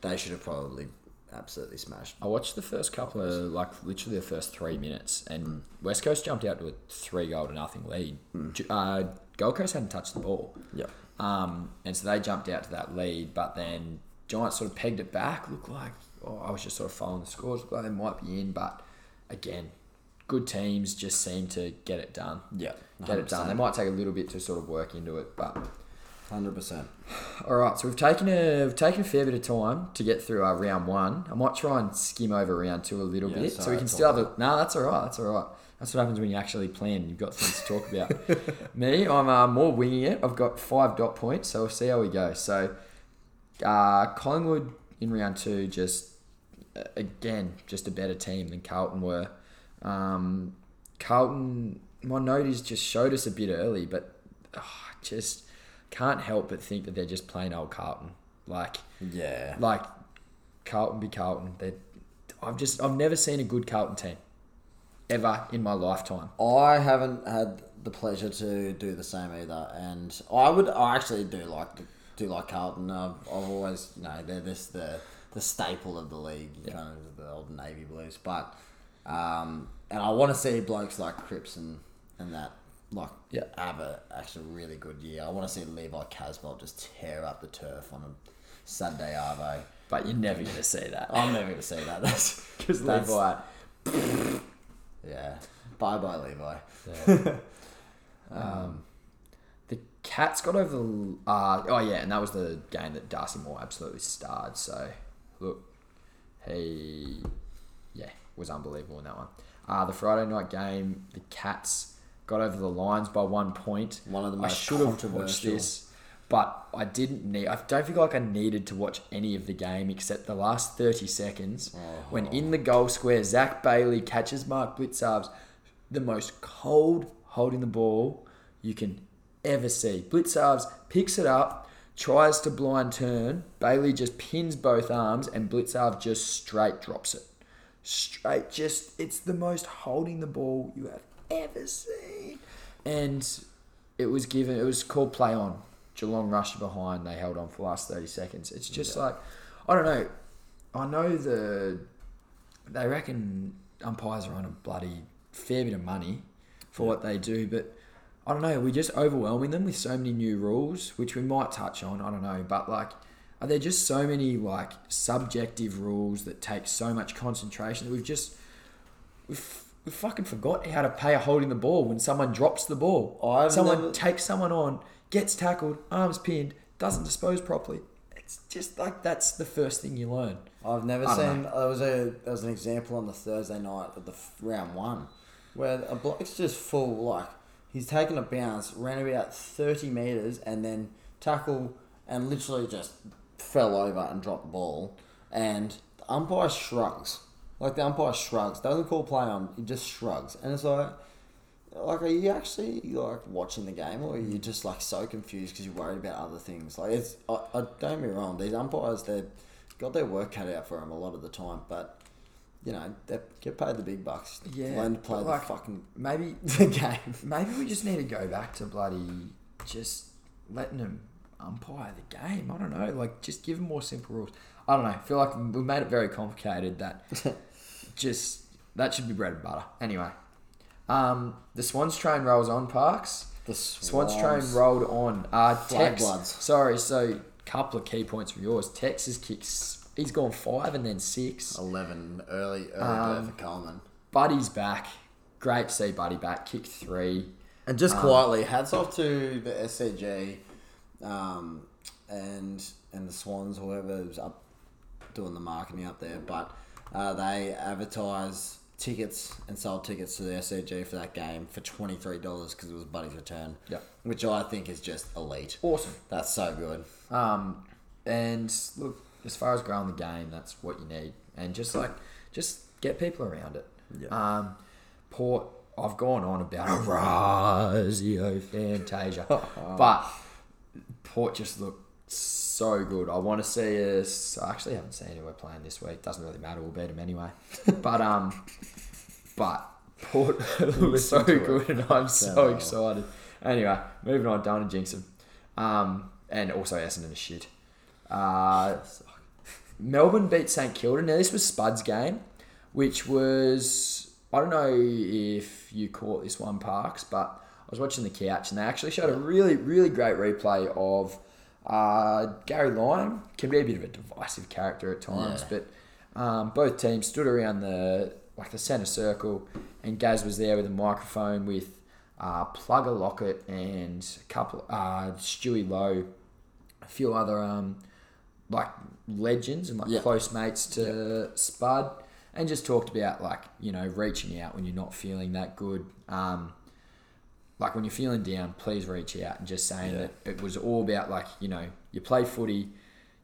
they should have probably absolutely smashed. i watched the first couple of like literally the first three minutes and west coast jumped out to a three goal to nothing lead Ju- uh, gold coast hadn't touched the ball Yep. Um, and so they jumped out to that lead, but then Giants sort of pegged it back. Looked like oh, I was just sort of following the scores. Looked like they might be in, but again, good teams just seem to get it done. Yeah. Get it done. They might take a little bit to sort of work into it, but Hundred percent. All right, so we've taken a we've taken a fair bit of time to get through our round one. I might try and skim over round two a little Yeah, bit, so we can still have a. No, that's all right. That's all right. That's what happens when you actually plan. You've got things to talk about. *laughs* Me, I'm uh, more winging it. I've got five dot points, so we'll see how we go. So, uh, Collingwood in round two, just again, just a better team than Carlton were. Um, Carlton, my notice just showed us a bit early, but oh, just can't help but think that they're just plain old Carlton. Like, Yeah. like Carlton be Carlton. They, I've just I've never seen a good Carlton team ever in my lifetime. I haven't had the pleasure to do the same either, and I would. I actually do like do like Carlton. I've, I've always, you know, they're this the the staple of the league, kind of the old Navy Blues. But um, and I want to see blokes like Cripps and and that like Yeah. have a actually really good year. I want to see Levi Casboult just tear up the turf on a Sunday arvo. But you're never gonna see that I'm never going to see that. That's *laughs* because Levi. *laughs* yeah. Bye bye Levi. Yeah. *laughs* um, the Cats got over the. Uh, oh yeah, and that was the game that Darcy Moore absolutely starred. So look, he yeah was unbelievable in that one. Uh, the Friday night game, the Cats got over the Lions by one point. One of the I should have watched this, but I didn't need. I don't feel like I needed to watch any of the game except the last thirty seconds when in the goal square, Zach Bailey catches Mark Blicavs, the most cold holding the ball you can ever see. Blicavs picks it up, tries to blind turn. Bailey just pins both arms, and Blicavs just straight drops it. Straight, just it's the most holding the ball you have ever seen. And it was given. It was called play on. Geelong rushed behind. They held on for the last thirty seconds. It's just like I don't know. I know the they reckon umpires are on a bloody fair bit of money for what they do, but I don't know. We're just overwhelming them with so many new rules, which we might touch on. I don't know, but like, are there just so many like subjective rules that take so much concentration that we've just we've, we've fucking forgot how to pay a holding the ball when someone drops the ball. I've someone never- takes someone on, gets tackled, arms pinned, doesn't dispose properly. It's just like that's the first thing you learn. I've never I don't seen. There was a there was an example on the Thursday night of the round one, where a bloke's just full like he's taken a bounce, ran about thirty meters, and then tackle and literally just fell over and dropped the ball, and the umpire shrugs. Like the umpire shrugs, doesn't call play on, he just shrugs, and it's like. Like, are you actually like watching the game, or are you just like so confused because you're worried about other things? Like, it's I, I don't me wrong, these umpires, they've got their work cut out for them a lot of the time, but you know they get paid the big bucks. Yeah, learn to play but, the like- fucking Maybe *laughs* the game. Maybe we just need to go back to bloody just letting them umpire the game. I don't know. Like, just give them more simple rules. I don't know. I feel like we made it very complicated. That *laughs* just that should be bread and butter. Anyway, um, the Swans train rolls on. Parks. The Swans, Swans. train rolled on. Uh, Flag Tex. bloods. Sorry. So, couple of key points from yours. Texas kicks. He's gone five and then six. Eleven early early Um, for Coleman. Buddy's back. Great to see Buddy back. Kick three. And just quietly, hats off to the SCG, um, and and the Swans, whoever's up doing the marketing up there. But uh, they advertise tickets and sold tickets to the SCG for that game for twenty three dollars because it was Buddy's return. Yep. which I think is just elite. Awesome. That's so good. Um, and look, as far as growing the game, that's what you need, and just like just get people around it. Yeah. Um, Port, I've gone on about a Orazio Fantasia, *laughs* but Port just look so good. I want to see us. I actually haven't seen who we're playing this week. Doesn't really matter. We'll beat them anyway. *laughs* But um, but Port *laughs* look so to it. good, and I'm so So- excited. Anyway, moving on. Don't jinx them. Um, and also Essendon is shit. Uh, *laughs* Melbourne beat St Kilda. Now this was Spud's game, which was I don't know if you caught this one, Parks, but I was watching the couch and they actually showed a really really great replay of uh, Gary Lyon. Can be a bit of a divisive character at times, Yeah. but um, both teams stood around the like the centre circle, and Gaz was there with a microphone with uh, Plugger Lockett and a couple uh, Stewie Loewe a few other um, like legends and like Yeah. close mates to Spud, and just talked about like you know reaching out when you're not feeling that good. Um, like when you're feeling down, please reach out and just saying Yeah. that it was all about like you know you play footy,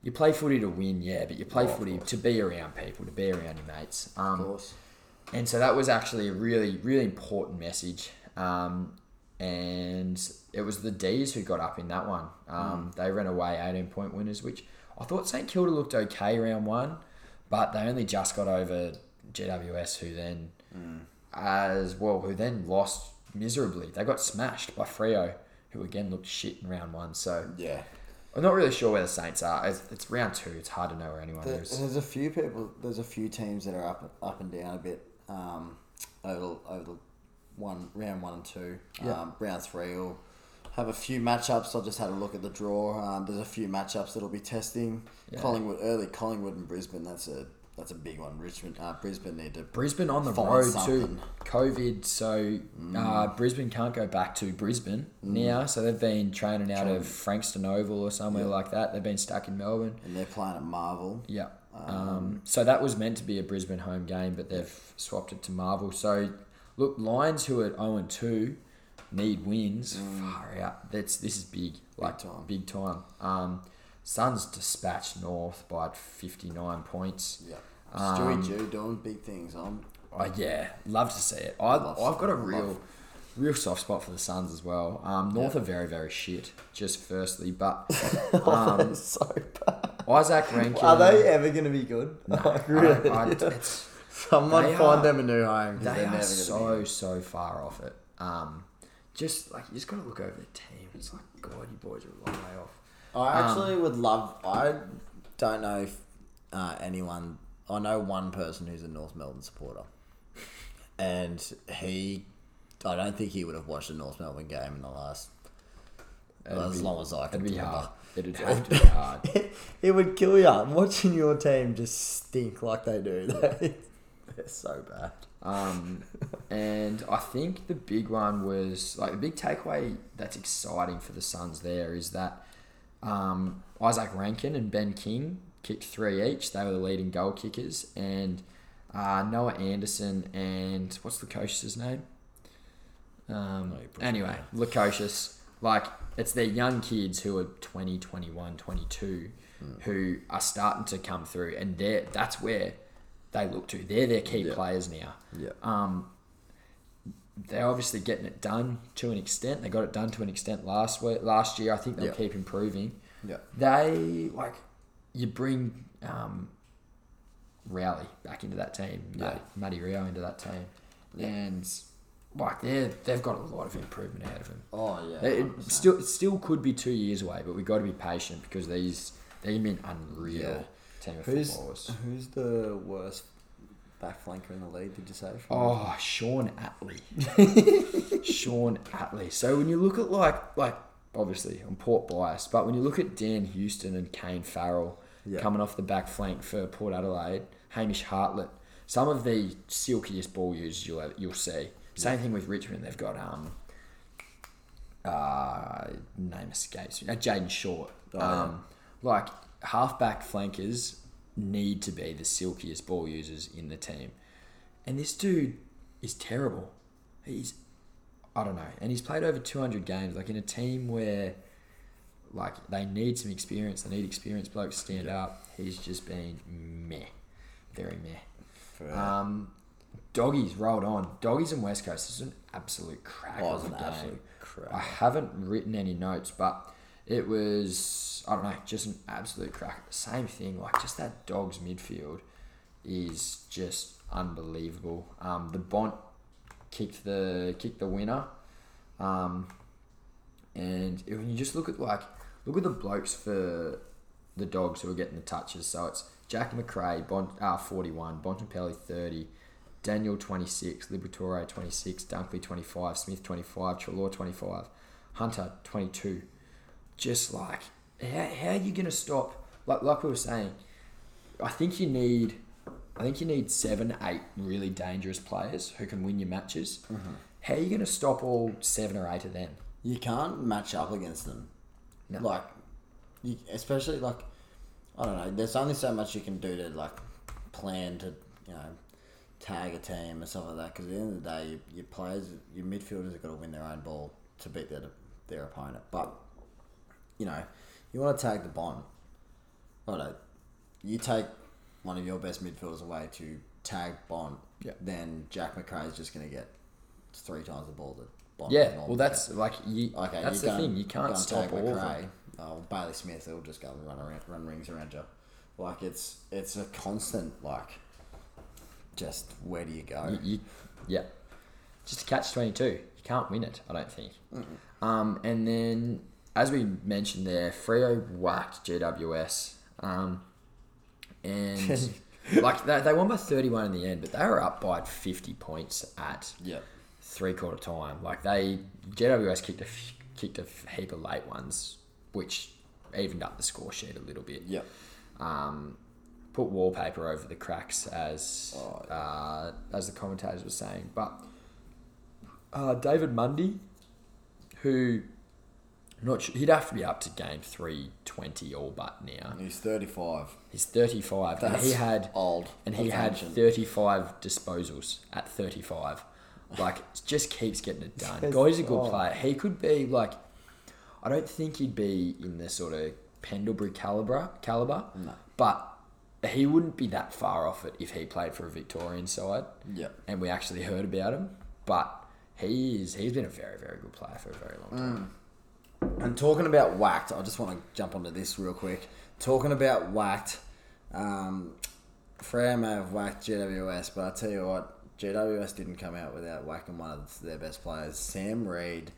you play footy to win, yeah, but you play Oh, footy to be around people, to be around your mates. Um, Of course. and so that was actually a really, really important message. Um, and it was the D's who got up in that one. Um, They ran away 18 point winners, which I thought St Kilda looked okay round one, but they only just got over GWS, who then, as well, who then lost miserably. They got smashed by Freo, who again looked shit in round one. So Yeah. I'm not really sure where the Saints are. It's, it's round two. It's hard to know where anyone There, is. there's a few people. There's a few teams that are up up and down a bit um, over over the one round one and two. Yeah. Um, round three will have a few matchups. I just had a look at the draw. Um, there's a few matchups that'll be testing. Yeah. Collingwood early. Collingwood and Brisbane. That's a that's a big one. Richmond. Uh, Brisbane need to. Brisbane on the road too. COVID, so uh, Brisbane can't go back to Brisbane now. So they've been training out of Frankston Oval or somewhere Yeah. like that. They've been stuck in Melbourne. And they're playing at Marvel. Yeah. Um, so that was meant to be a Brisbane home game, but they've swapped it to Marvel. So look, Lions who are zero and two need wins. Far out. That's this is big. Like time. Big time. Um, Suns dispatched North by fifty nine points. Yeah. Um, Stewie Dew doing big things. I'm. Oh yeah, love to see it. I, Love I've got a love. real, real soft spot for the Suns as well. Um, North are very very shit. Just firstly, but *laughs* um, so bad. Izak Rankine. Are they ever going to be good? No, *laughs* Like, I- really? I- it's- *laughs* Someone They find are- them a new home. 'cause they they're are never so gonna so far off it. Um, just like you just got to look over the team. It's like God, you boys are a long way off. be. I um, actually would love. I don't know if uh, anyone. I know one person who's a North Melbourne supporter, and he. I don't think he would have watched a North Melbourne game in the last. It'd as be- long as I can It'd be remember. hard. It'd *laughs* have to be hard. *laughs* it would kill you watching your team just stink like they do. *laughs* They're so bad. Um, and I think the big one was like the big takeaway that's exciting for the Suns there is that um, Izak Rankine and Ben King kicked three each. They were the leading goal kickers, and uh, Noah Anderson and what's Lukosius's name? Um, No, anyway, Lukosius. Like it's their young kids who are 20, 21, 22 who are starting to come through, and they're that's where they look to. They're their key players now. Yeah. Um, they're obviously getting it done to an extent. They got it done to an extent last week, last year. I think they'll keep improving. Yeah. They like you bring um, Rowley back into that team, Yeah. Matty, Matty Rio into that team, and like they they've got a lot of improvement out of them. Oh yeah. It 100%. still it still could be two years away, but we've got to be patient because these they're gonna be an unreal Yeah. team of Who's footballers. who's the worst back flanker in the league? Did you say? Oh, Shaun Atley. *laughs* Shaun Atley. So when you look at like like obviously I'm port biased, but when you look at Dan Houston and Kane Farrell Yeah. coming off the back flank for Port Adelaide, Hamish Hartlett, some of the silkiest ball users you'll you'll see. Same thing with Richmond. They've got um uh name escapes me. Uh, Jayden Short. Oh, yeah. um, like halfback flankers need to be the silkiest ball users in the team. And this dude is terrible. He's, I don't know. And he's played over 200 games, like in a team where, like, they need some experience. They need experienced blokes stand up. He's just been meh. Very meh. Um, doggies rolled on. Doggies and West Coast this is an absolute crack oh, of a game. absolute crap. I haven't written any notes, but it was I don't know, just an absolute crack. Same thing, like just that dogs midfield is just unbelievable. Um, the Bont kicked the kicked the winner, um, and if you just look at like look at the blokes for the dogs who are getting the touches. So it's Jack Macrae, bon, uh, 41, Bontempelli 30, Daniel 26, Liberatore 26, Dunkley 25, Smith 25, Treloar 25, Hunter 22. Just like, how, how are you going to stop? Like, like we were saying, I think you need, I think you need seven, eight really dangerous players who can win your matches. How are you going to stop all seven or eight of them? You can't match up against them. No. Like, you, especially like I don't know. There's only so much you can do to like plan to you know tag a team and stuff like that. Because at the end of the day, your, your players, your midfielders have got to win their own ball to beat their their opponent. But you know, you want to tag the Bont. Right, you take one of your best midfielders away to tag Bont, Yeah. then Jack Macrae is just going to get three times the ball that Yeah, well, that's like you. okay. that's the thing. You can't stop all of. Macrae. Oh, Bailey Smith will just go and run around, run rings around you. Like it's it's a constant like. Just where do you go? You, you, yeah, just a catch twenty two. You can't win it. I don't think. Um, and then as we mentioned there, Freo whacked GWS. Um, and *laughs* like they, they won by thirty one in the end, but they were up by fifty points at Yeah. Three quarter time. Like they GWS kicked a f- kicked a heap of late ones, which evened up the score sheet a little bit. Yeah. Um, put wallpaper over the cracks as Oh, uh, as the commentators were saying. But uh, David Mundy, who not sure, he'd have to be up to game three twenty all but now. He's thirty five. He's thirty five, and he had old. and he That's had 35 disposals at 35. Like, just keeps getting it done. Just- Guy's a good oh. player. He could be like, I don't think he'd be in the sort of Pendlebury caliber, caliber, No. but he wouldn't be that far off it if he played for a Victorian side Yep. and we actually heard about him. But he is, he's been a very, very good player for a very long time. And talking about whacked, I just want to jump onto this real quick. Talking about whacked, um, Freo may have whacked GWS, but I tell you what, GWS didn't come out without whacking one of their best players. Sam Reid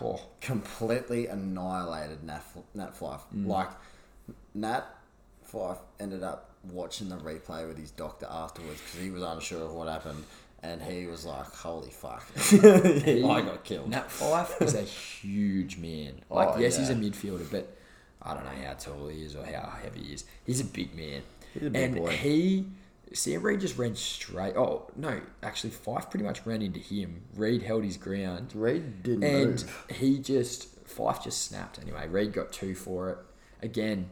Oh, completely annihilated Nat, Nat Fyfe. Mm. Like, Nat Fyfe ended up watching the replay with his doctor afterwards because he was unsure of what happened. And he was like, holy fuck. *laughs* he- *laughs* I got killed. Nat Fyfe is a huge man. *laughs* Like, Oh, yes, he's a midfielder, but I don't know how tall he is or how heavy he is. He's a big man. He's a big and boy. he, Sam Reid just ran straight. Oh, no, actually, Fyfe pretty much ran into him. Reid held his ground. Reid didn't And move. he just, Fyfe just snapped anyway. Reid got two for it. Again,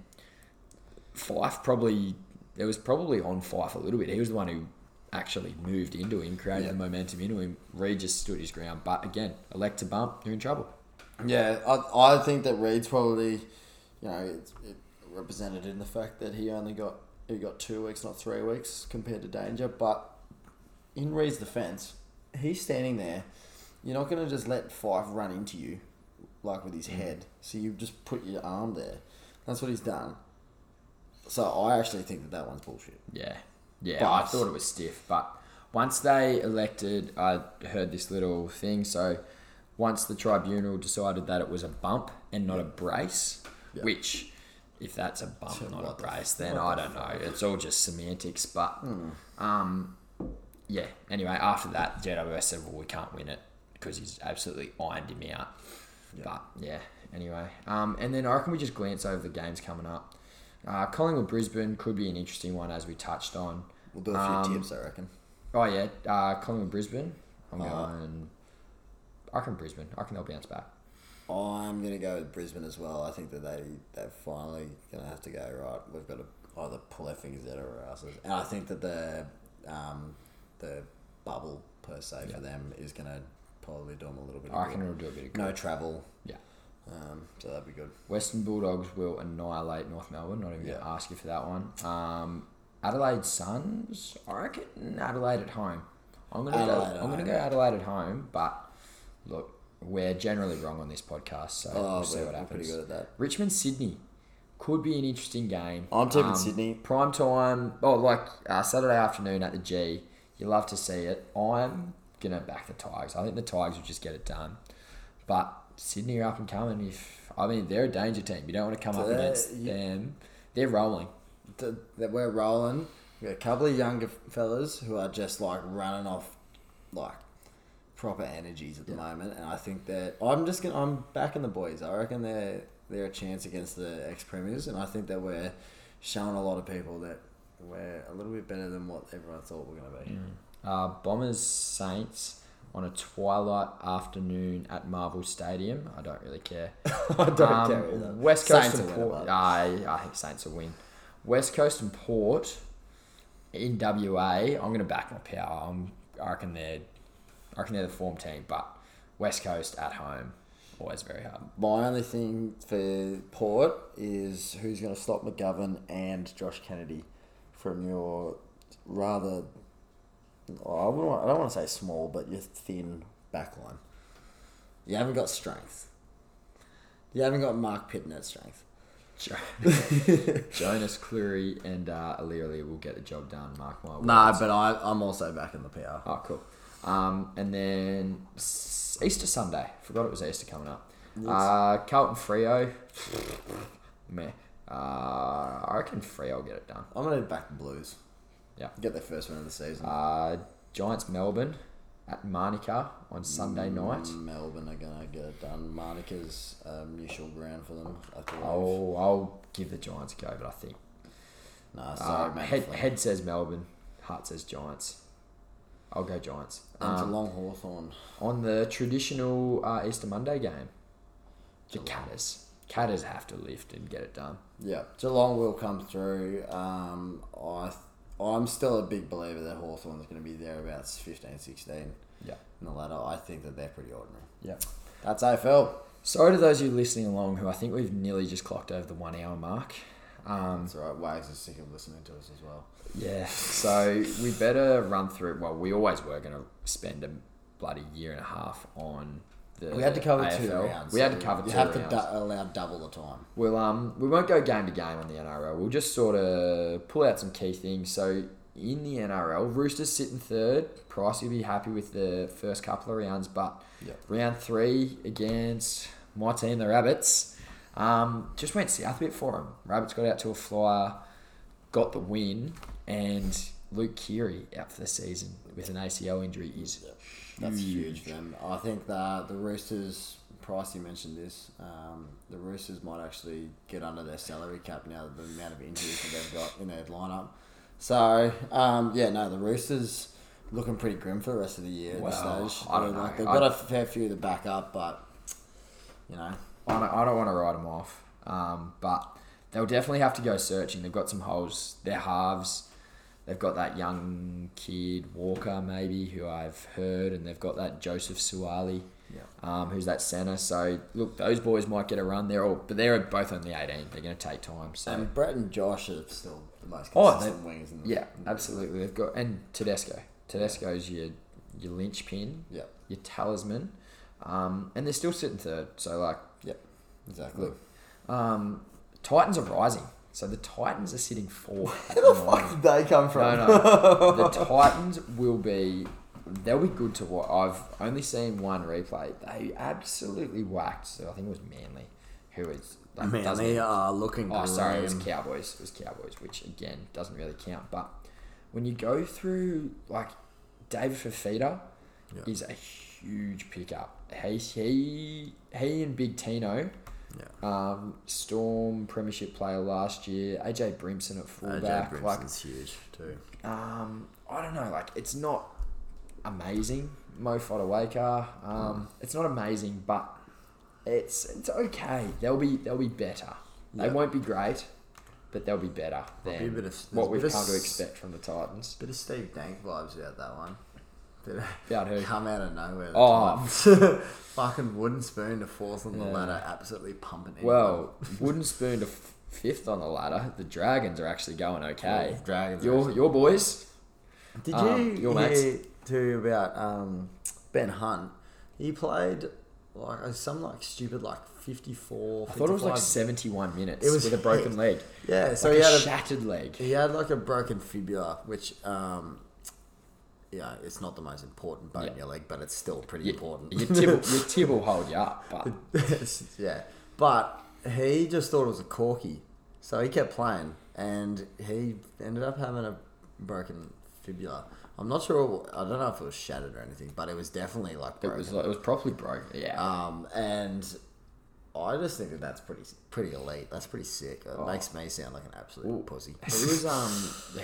Fyfe probably, it was probably on Fyfe a little bit. He was the one who actually moved into him, created Yeah. the momentum into him. Reid just stood his ground. But again, elect to bump, you're in trouble. Yeah, I, I think that Reid's probably, you know, it's it represented in the fact that he only got he got two weeks, not three weeks, compared to Danger. But in Reid's defense, he's standing there. You're not going to just let Fyfe run into you, like with his mm. head. So you just put your arm there. That's what he's done. So I actually think that that one's bullshit. Yeah. Yeah, but, I thought it was stiff. But once they elected, I heard this little thing. So once the tribunal decided that it was a bump and not a brace, Yeah. which, if that's a bump, So not a brace, then I don't know. It's all just semantics. But, Hmm. um, yeah, anyway, after that, GWS said, well, we can't win it because he's absolutely ironed him out. Yeah. But, yeah, anyway. Um, and then I reckon we just glance over the games coming up. Uh, Collingwood Brisbane could be an interesting one, as we touched on. We'll do a few Um, tips, I reckon. Oh yeah, uh, Collingwood Brisbane. I'm Alright. going. I reckon Brisbane. I reckon they'll bounce back. I'm gonna go with Brisbane as well. I think that they they're finally gonna have to go right. We've got to either pull our fingers out of our asses, and I think that the um, the bubble per se Yeah. for them is gonna probably do them a little bit. I of reckon it'll do a bit of good. no travel. Yeah. Um, so that'd be good. Western Bulldogs will annihilate North Melbourne. Not even Yeah. going to ask you for that one. Um, Adelaide Suns. I reckon Adelaide at home. I'm gonna go. Adelaide I'm gonna go Adelaide at home. But look, we're generally wrong on this podcast, so Oh, we'll see what happens. pretty good at that. Richmond Sydney could be an interesting game. Um, I'm tipping Sydney. Prime time. Oh, like uh, Saturday afternoon at the G. You love to see it. I'm gonna back the Tigers. I think the Tigers will just get it done. But Sydney are up and coming. If I mean they're a danger team. You don't want to come up against you- them. They're rolling. That we're rolling. We got a couple of younger fellas who are just like running off like proper energies at the moment, and I think that I'm just gonna I'm backing the boys. I reckon they're they're a chance against the ex premiers, and I think that we're showing a lot of people that we're a little bit better than what everyone thought we're gonna be. Uh, Bombers Saints. on a twilight afternoon at Marvel Stadium. I don't really care. *laughs* I don't Um, care either. West Coast Saints and Port. I, I think Saints will win. West Coast and Port in WA. I'm going to back my power. I'm, I reckon they're, I reckon they're the form team, but West Coast at home always very hard. My only thing for Port is who's going to stop McGovern and Josh Kennedy from your rather, oh, I, want, I don't want to say small, but your thin backline. You haven't got strength. You haven't got Mark Pittman strength. *laughs* Jonas Cleary and uh, will get the job done. Mark my words. Nah, but I, I'm also back in the PR. Oh, cool. Um, and then Easter Sunday. Forgot it was Easter coming up. Uh, Carlton Freo. *laughs* Meh. Uh, I reckon Freo will get it done. I'm going to back the Blues. Yeah. Get their first win of the season. Uh, Giants Melbourne at Manuka on Sunday night. Melbourne are going to get it done. Manuka's um, neutral ground for them, I believe. I'll, I'll give the Giants a go, but I think Nah, sorry, uh, head, head says Melbourne, heart says Giants. I'll go Giants. And Um, Geelong Hawthorn. on the traditional uh, Easter Monday game, the Catters. Catters have to lift and get it done. Yeah, Geelong will come through. Um, I, I'm still a big believer that Hawthorn's going to be thereabouts 15, 16 Yeah. in the ladder. I think that they're pretty ordinary. Yeah. That's AFL. Sorry to those of you listening along who I think we've nearly just clocked over the one hour mark. Um, That's all right. Wags is sick of listening to us as well. yeah, so we better run through. Well, we always were going to spend a bloody year and a half on the. We had to cover two rounds. We had to cover You two have rounds. to du- allow double the time. We'll um we won't go game to game on the NRL. We'll just sort of pull out some key things. So in the NRL, Roosters sitting third. Price will be happy with the first couple of rounds, but Yep. round three against my team, the Rabbits, um, just went south a bit for them. Rabbits got out to a flyer, got the win, and Luke Keary out for the season with an ACL injury is That's huge for them. I think that the Roosters, Price, you mentioned this, um, the Roosters might actually get under their salary cap now, the amount of injuries that they've got in their lineup. So, um, yeah, no, the Roosters looking pretty grim for the rest of the year at Well, this stage. I don't They're like, know. They've I- got a fair few to back up, but, you know, I don't, I don't want to write them off, um, but they'll definitely have to go searching. They've got some holes. They're halves. They've got that young kid Walker, maybe, who I've heard, and they've got that Joseph Suaalii, Yeah. um, who's that centre. So look, those boys might get a run. They're all, but they're both only eighteen. They're going to take time. So and Brett and Josh are still the most Oh, consistent wingers in the yeah, absolutely. They've got and Tedesco. Tedesco's your your linchpin, Yeah, your talisman, um, and they're still sitting third. So like exactly. Look, Um, Titans are rising. So the Titans are sitting fourth. *laughs* at Where the the fuck did they come from? No, no. The *laughs* Titans will be. They'll be good to watch. I've only seen one replay. They absolutely whacked. So I think it was Manly, who is like, Man, doesn't they are looking Oh, sorry, it was. Cowboys. It was Cowboys, which again doesn't really count. But when you go through like David Fifita Yeah. is a huge pickup. He he he and Big Tino, Yeah. um, Storm Premiership player last year. AJ Brimson at fullback. AJ like Brimson's huge too. um, I don't know. Like it's not amazing. Mo Fotuaika. Um, it's not amazing, but it's it's okay. They'll be they'll be better. They won't be great, but they'll be better be than a bit of- what we've of come to expect from the Titans. Bit of Steve Dank vibes about that one. Of About who? come out of nowhere. Oh. *laughs* Fucking wooden spoon to fourth on the Yeah. ladder, absolutely pumping it. Well, *laughs* wooden spoon to f- fifth on the ladder. The Dragons are actually going okay. Oh, Dragons. Your your boys. Did um, you your hear mates? too about um, Ben Hunt? He played like some like stupid like 54. I thought it was like 55 seventy-one minutes It was- with a broken *laughs* leg. Yeah, so like he a had a shattered leg. He had like a broken fibula, which, um, yeah, it's not the most important bone Yeah. in your leg, but it's still pretty important. your, tib, your tib will *laughs* hold you up, but *laughs* yeah, but he just thought it was a corky, so he kept playing, and he ended up having a broken fibula. I'm not sure. I don't know if it was shattered or anything, but it was definitely like it broken. was like, it was properly broken. Yeah. um, and I just think that that's pretty pretty elite. That's pretty sick. It Oh. makes me sound like an absolute Ooh. pussy. He was um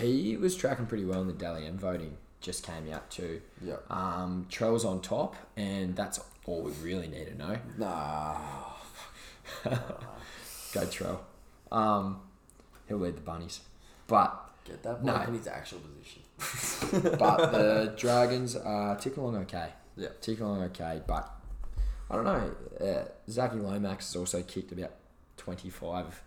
he was tracking pretty well in the Dally M voting just came out too. Yeah. Um, Trell's on top, and that's all we really need to know. Nah. *laughs* Go Trell. Um, he'll lead the bunnies, but Get that No. bloke in his actual position. *laughs* *laughs* but the Dragons are ticking along okay. Yeah. ticking along okay, but I don't know. Uh, Zachy Lomax has also kicked about twenty five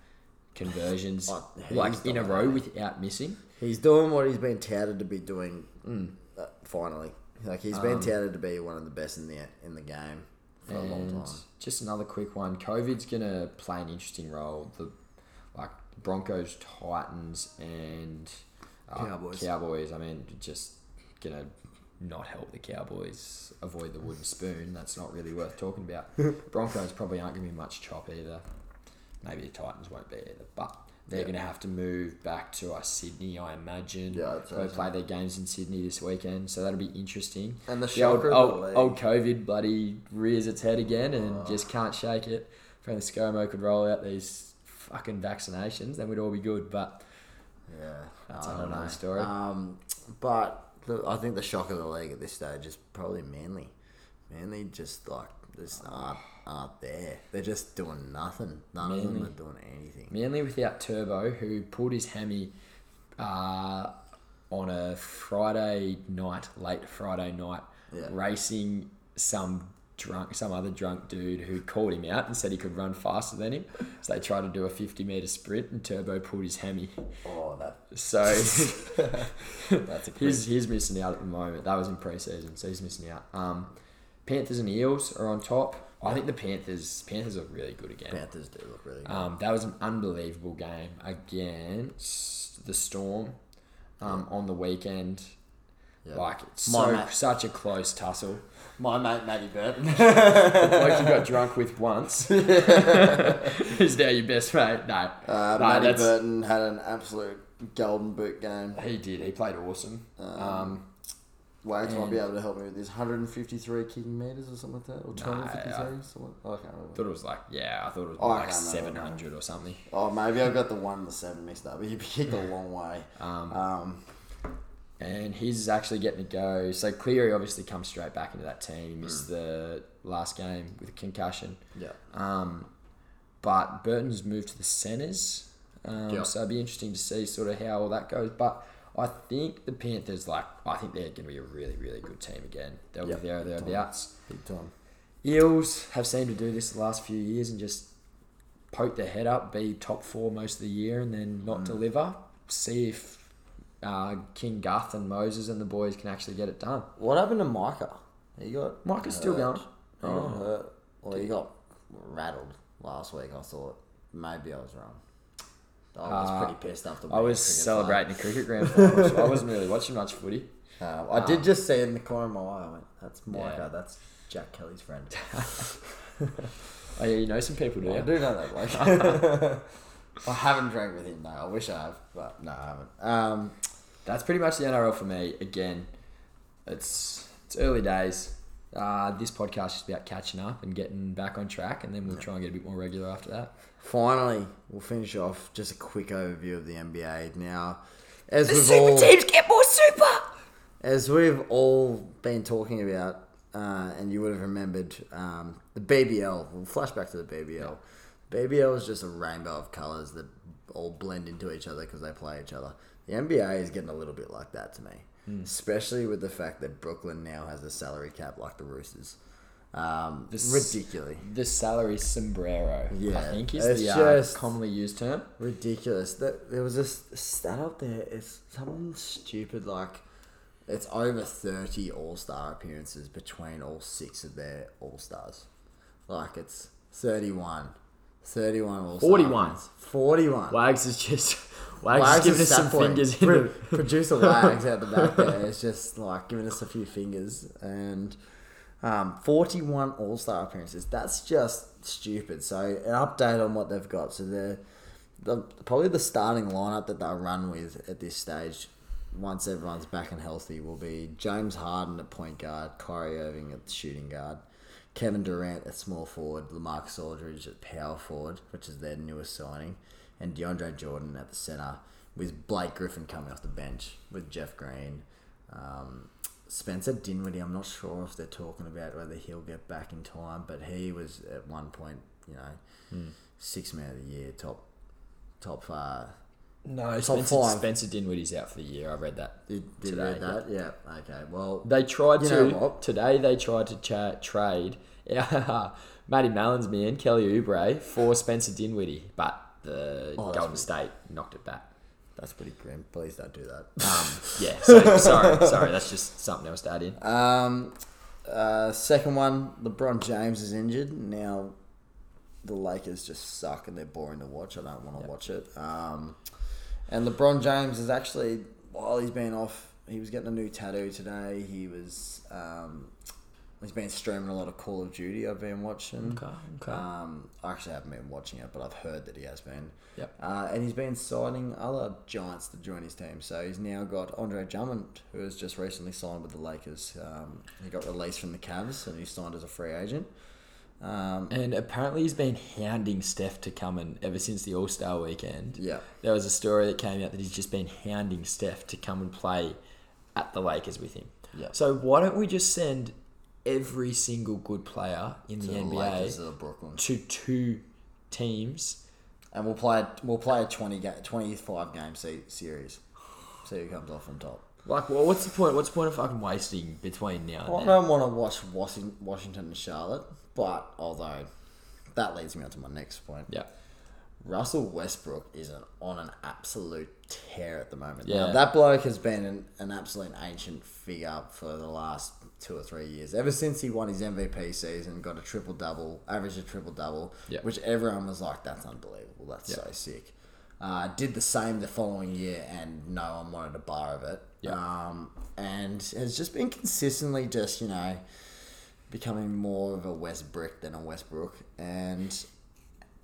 conversions, Oh, like in a row without missing. He's doing what he's been touted to be doing. Mm. Uh, finally, like he's been Um, touted to be one of the best in the in the game for a long time. just another quick one. COVID's gonna play an interesting role. The like Broncos, Titans, and uh, Cowboys. Cowboys. I mean, just gonna not help the Cowboys avoid the wooden spoon. That's not really worth talking about. *laughs* Broncos probably aren't gonna be much chop either. Maybe the Titans won't be either, but. They're Yeah. going to have to move back to uh, Sydney, I imagine. Yeah, Go play their games in Sydney this weekend, so that'll be interesting. And the The old, shocker of the old, old COVID bloody rears its head again and Oh. just can't shake it. If only ScoMo could roll out these fucking vaccinations, then we'd all be good. But Yeah, That's I another story. Um, but the, I think the shock of the league at this stage is probably Manly. Manly just like just aren't aren't there. They're just doing nothing. None of them are doing anything. Manly without Turbo, who pulled his hammy uh, on a Friday night, late Friday night, Yeah. racing some drunk, some other drunk dude who called him out and said he could run faster than him. So they tried to do a 50 meter sprint and Turbo pulled his hammy. Oh, that So *laughs* that's a he's, he's missing out at the moment. That was in pre-season, so he's missing out. Um, Panthers and Eels are on top. I think the Panthers Panthers are really good again. Panthers do look really good. Um, that was an unbelievable game against the Storm um, on the weekend. Yeah. Like it's so mate- such a close tussle. My mate Matty Burton. *laughs* Like you got drunk with once. *laughs* Who's now your best mate? No, Uh, No, Matty Burton had an absolute golden boot game. he did. He played awesome. Um, Wags might be able to help me with this 153 kicking meters or something like that, or 253. I- something. I can't remember. thought it was like yeah, I thought it was Oh, like can't seven hundred or something. Oh, maybe I've got the one and the seven mixed up. *laughs* But He kicked a long way. Um, Um, and he's actually getting to go. So Cleary obviously comes straight back into that team. He missed the last game with a concussion. yeah. Um, but Burton's moved to the centres. Um, Yep. So it'd be interesting to see sort of how all that goes. But I think the Panthers, like, I think they're going to be a really, really good team again. They'll Yep. be there thereabouts. Big time. Eels have seemed to do this the last few years and just poke their head up, be top four most of the year, and then Mm. not deliver. See if uh, King Guth and Moses and the boys can actually get it done. What happened to Micah? He got. Micah's still hurt. going. He Oh. got hurt. Well, he got rattled last week. I thought maybe I was wrong. I was Uh, pretty pissed after. I was celebrating a cricket grand final, so I wasn't *laughs* really watching much footy. Uh, I did just see in the corner of my eye. I went, "That's Micah. Yeah. That's Jack Kelly's friend." *laughs* Oh yeah, you know some people, do you? I do know that bloke. *laughs* I haven't drank with him though. I wish I have, but no, I haven't. Um, That's pretty much the NRL for me. Again, it's it's early days. Uh, this podcast is about catching up and getting back on track, and then we'll try and get a bit more regular after that. Finally, we'll finish off just a quick overview of the NBA now. As we've all, teams get more super. as we've all been talking about, uh, and you would have remembered um, the BBL. We'll flash back to the BBL. BBL is just a rainbow of colours that all blend into each other because they play each other. The NBA is getting a little bit like that to me, especially with the fact that Brooklyn now has a salary cap like the Roosters. Um, This- ridiculous. The salary sombrero, Yeah, I think, is it's the uh, commonly used term. ridiculous. That there was a stat up there. It's something stupid like it's over thirty All Star appearances between all six of their All Stars. Like it's 31. 31 All 41. 41. Wags is just *laughs* Wags, Wags is giving us some point. fingers Pro- the, Producer *laughs* Wags out the back there is just like giving us a few fingers and um, 41 All Star appearances. That's just stupid. So an update on what they've got. So they're the probably the starting lineup that they'll run with at this stage. Once everyone's back and healthy, will be James Harden at point guard, Kyrie Irving at shooting guard, Kevin Durant at small forward, Lamarcus Aldridge at power forward, which is their newest signing, and DeAndre Jordan at the center, with Blake Griffin coming off the bench with Jeff Green, Um, Spencer Dinwiddie, I'm not sure if they're talking about whether he'll get back in time, but he was at one point, you know, Hmm. six man of the year, top, top uh, No, Top Spencer, five. Spencer Dinwiddie's out for the year. I read that. Did, did Today, read that? Yeah. Okay. Well, They tried to today. They tried to cha- trade *laughs* Matty Mallon's man Kelly Oubre for Spencer Dinwiddie, but the Oh, Golden. State knocked it back. That's pretty grim. Please don't do that. Um, yeah, so, sorry, sorry. That's just something else to add in. Um, uh, second one, LeBron James is injured. Now, the Lakers just suck and they're boring to watch. I don't want to Yep. watch it. Um, and LeBron James is actually, while he's been off, he was getting a new tattoo today. He was, um, he's been streaming a lot of Call of Duty. I've been watching. Okay, okay. Um, I actually haven't been watching it, but I've heard that he has been. Yep. Uh, and he's been signing other giants to join his team. So he's now got Andre Drummond, who has just recently signed with the Lakers. Um, he got released from the Cavs and he signed as a free agent. Um, And apparently he's been hounding Steph to come in ever since the All Star weekend. yeah. There was a story that came out that he's just been hounding Steph to come and play at the Lakers with him. Yeah. So why don't we just send every single good player in the NBA Lakers of Brooklyn. to two teams? And we'll play we'll play a 20 ga- 25 game se- series. See who comes off on top. Like, well, what's the point? What's the point of fucking wasting between now I and then? don't want to watch Washington, Washington and Charlotte, but although that leads me on to my next point. Yeah. Russell Westbrook is an, on an absolute tear at the moment. Yeah. Now, that bloke has been an, an absolute ancient figure for the last two or three years. Ever since he won his MVP season, got a triple double, averaged a triple double, Yeah. which everyone was like, that's unbelievable. That's Yeah. so sick. Uh, did the same the following year, and no one wanted a bar of it. Yeah. Um, and has just been consistently just, you know, becoming more of a West Brick than a Westbrook. And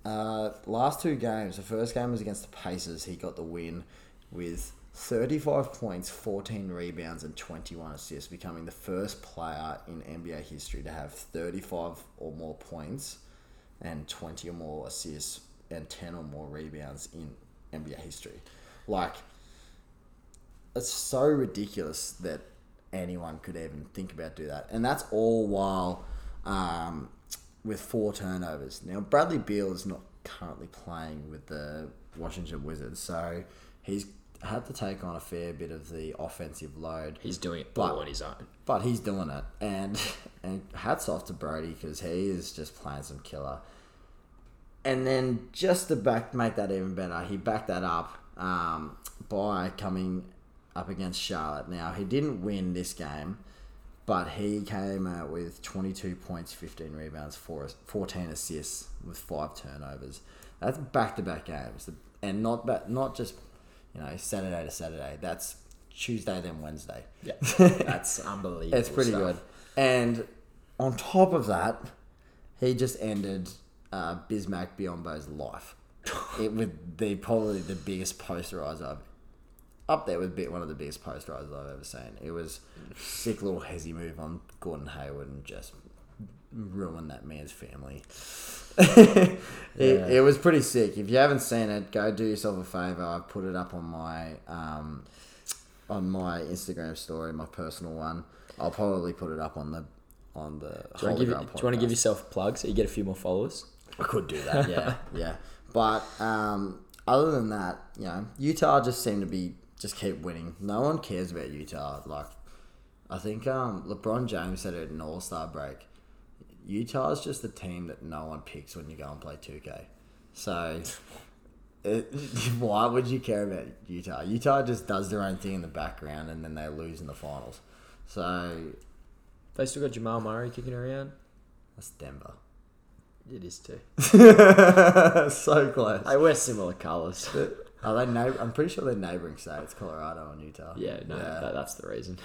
uh, last two games, the first game was against the Pacers. He got the win with 35 points, 14 rebounds, and 21 assists, becoming the first player in NBA history to have 35 or more points and 20 or more assists and 10 or more rebounds in NBA history. Like, it's so ridiculous that anyone could even think about do that, and that's all while um, with four turnovers. Now Bradley Beal is not currently playing with the Washington Wizards, so he's had to take on a fair bit of the offensive load. He's doing it But- all on his own. But he's doing it, and *laughs* and hats off to Brodie because he is just playing some killer. And then just to back make that even better, he backed that up um, by coming up against Charlotte. Now he didn't win this game, but he came out with 22 points, 15 rebounds, four, 14 assists with five turnovers. That's back to back games, and not not just you know Saturday to Saturday. That's Tuesday then Wednesday. Yeah. *laughs* That's unbelievable. It's pretty stuff. good. And on top of that, he just ended uh, Bismack Biyombo's life. *laughs* it with the probably the biggest posterizer I've up there with one of the biggest posterizers I've ever seen. It was sick little hezzy move on Gordon Hayward and just ruined that man's family. *laughs* it, it was pretty sick. If you haven't seen it, go do yourself a favor. I put it up on my um, on my Instagram story, my personal one. I'll probably put it up on the on the. Do you want Holy to give, do you want to give yourself a plug so you get a few more followers? I could do that, yeah, *laughs* yeah. But um, other than that, you know, Utah just seem to be just keep winning. No one cares about Utah. Like, I think um, LeBron James said it an All Star break. Utah is just the team that no one picks when you go and play two K. So. *laughs* It, *laughs* why would you care about Utah? Utah just does their own thing in the background and then they lose in the finals. So They still got Jamal Murray kicking around. that's Denver. It is too. *laughs* so close. They wear similar colours. Are they? Na- I'm pretty sure they're neighboring states, Colorado and Utah. Yeah, no, Yeah. That, that's the reason.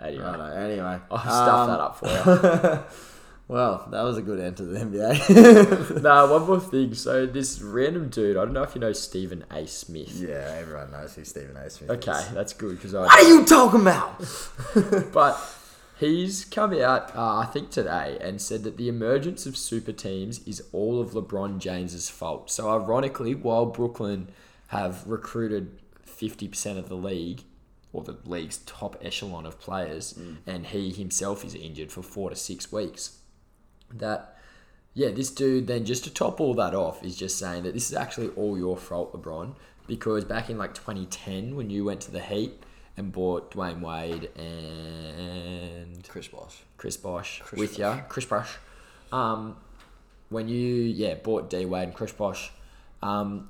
Anyway, Righto, Anyway, I'll stuff um, that up for you. *laughs* Well, that was a good end to the NBA. *laughs* nah, one more thing. So this random dude, I don't know if you know Stephen A. Smith. yeah, everyone knows who Stephen A. Smith Okay, is. that's good because I. What are you talking about? *laughs* But he's come out, uh, I think today, and said that the emergence of super teams is all of LeBron James's fault. So ironically, while Brooklyn have recruited fifty percent of the league, or the league's top echelon of players, Mm. and he himself is injured for four to six weeks. That, yeah, this dude then just to top all that off is just saying that this is actually all your fault, LeBron, because back in like 2010 when you went to the Heat and bought Dwyane Wade and Chris Bosh. Chris Bosh Chris with ya, Chris Bosh. Um, when you yeah bought D Wade and Chris Bosh, um,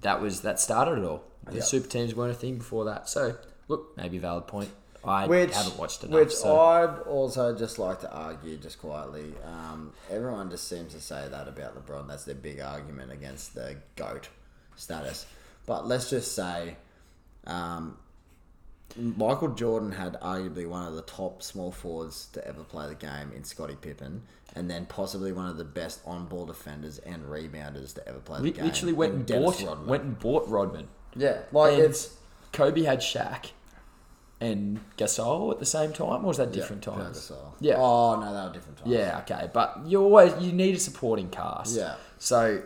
that was that started it all. The Yep. super teams weren't a thing before that. So look, maybe valid point. I Which haven't watched enough. Which so. I'd also just like to argue, just quietly. Um, everyone just seems to say that about LeBron. That's their big argument against the goat status. But let's just say, um, Michael Jordan had arguably one of the top small forwards to ever play the game in Scottie Pippen, and then possibly one of the best on-ball defenders and rebounders to ever play the Li- game. literally went and bought Rodman. went and bought Rodman. yeah, like And it's Kobe had Shaq and Gasol at the same time, or was that different yeah, times? Gasol. Yeah. Oh no, they were different times. Yeah, okay, but you always you need a supporting cast. Yeah. So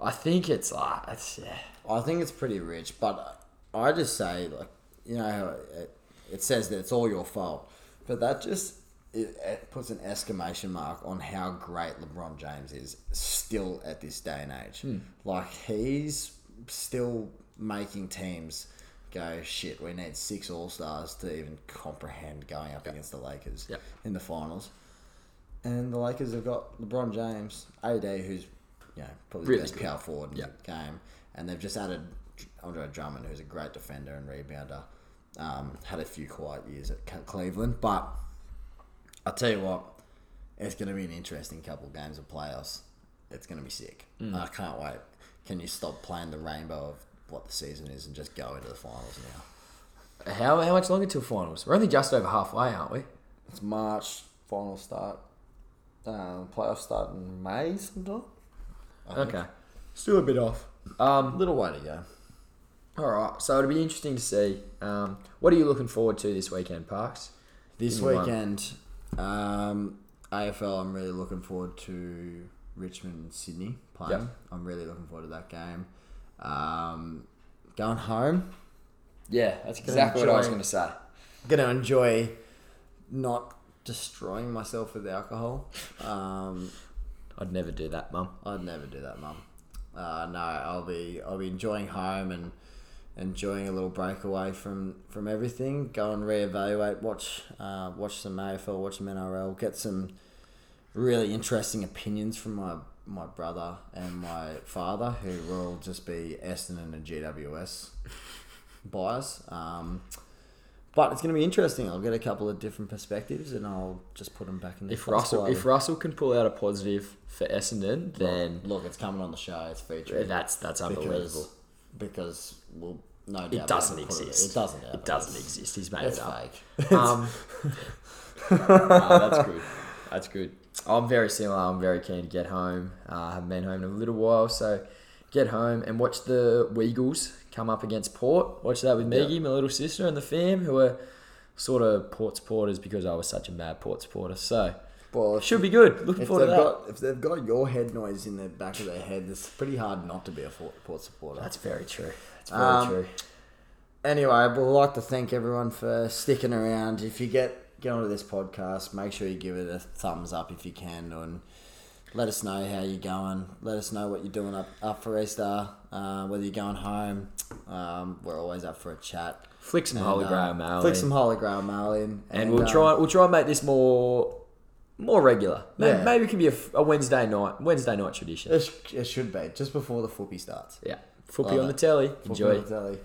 I think it's like it's, yeah. I think it's pretty rich, but I just say like you know how it, it says that it's all your fault, but that just it, it puts an exclamation mark on how great LeBron James is still at this day and age. Hmm. Like he's still making teams go shit. We need six All Stars to even comprehend going up against the Lakers Yep. in the finals. And the Lakers have got LeBron James, AD, who's you know probably Really the best good. power forward in Yep. the game, and they've just added Andre Drummond, who's a great defender and rebounder. Um, had a few quiet years at Cleveland, but I'll tell you what, it's going to be an interesting couple of games of playoffs. It's going to be sick. Mm. I can't wait. Can you stop playing the rainbow of what the season is and just go into the finals now? How how much longer till finals? We're only just over halfway, aren't we? It's March, final start. Um, playoffs start in May sometime. I think. Okay, still a bit off. Um, little way to go. all right. So it'll be interesting to see. Um, what are you looking forward to this weekend, Parks? This Give weekend, um, AFL, I'm really looking forward to Richmond and Sydney playing. Yep. I'm really looking forward to that game. Um, going home, Yeah, that's exactly what I was going to say. gonna enjoy not destroying myself with alcohol. Um, I'd never do that, Mum. I'd never do that, Mum. Uh, no, I'll be I'll be enjoying home and enjoying a little break away from, from everything. Go and reevaluate, watch uh, watch some AFL, watch some NRL, get some really interesting opinions from my my brother and my father, who will just be Essendon and GWS *laughs* buyers. Um, but it's going to be interesting. I'll get a couple of different perspectives, and I'll just put them back in the If Russell if Russell can pull out a positive for Essendon, then look, it's coming on the show. It's featured. that's that's unbelievable. because, because well, no doubt It doesn't exist. exist. It, doesn't. It doesn't exist. He's made it up. fake. Um, *laughs* *laughs* that's good. That's good. I'm very similar. I'm very keen to get home. Uh, I haven't been home in a little while, so get home and watch the Weagles come up against Port. Watch that with Meggie, my little sister, and the fam, who are sort of Port supporters because I was such a mad Port supporter. So Well, if, should be good. Looking forward to that. got if they've got your head noise in the back of their head, it's pretty hard not to be a Port, Port supporter. That's very true. That's very Um, true. Anyway, we'd like to thank everyone for sticking around. If you get get onto this podcast, make sure you give it a thumbs up if you can, and let us know how you're going. Let us know what you're doing up up for Easter. Uh, whether you're going home, um, we're always up for a chat. Flick some And, Holy uh, Grail mail. Flick in. some Holy Grail mail in, and, we'll uh, try we'll try and make this more more regular. Maybe, Yeah. maybe it can be a Wednesday night Wednesday night tradition. It, sh- it should be just before the footy starts. Yeah, footy Love on the telly. Enjoy. on the telly.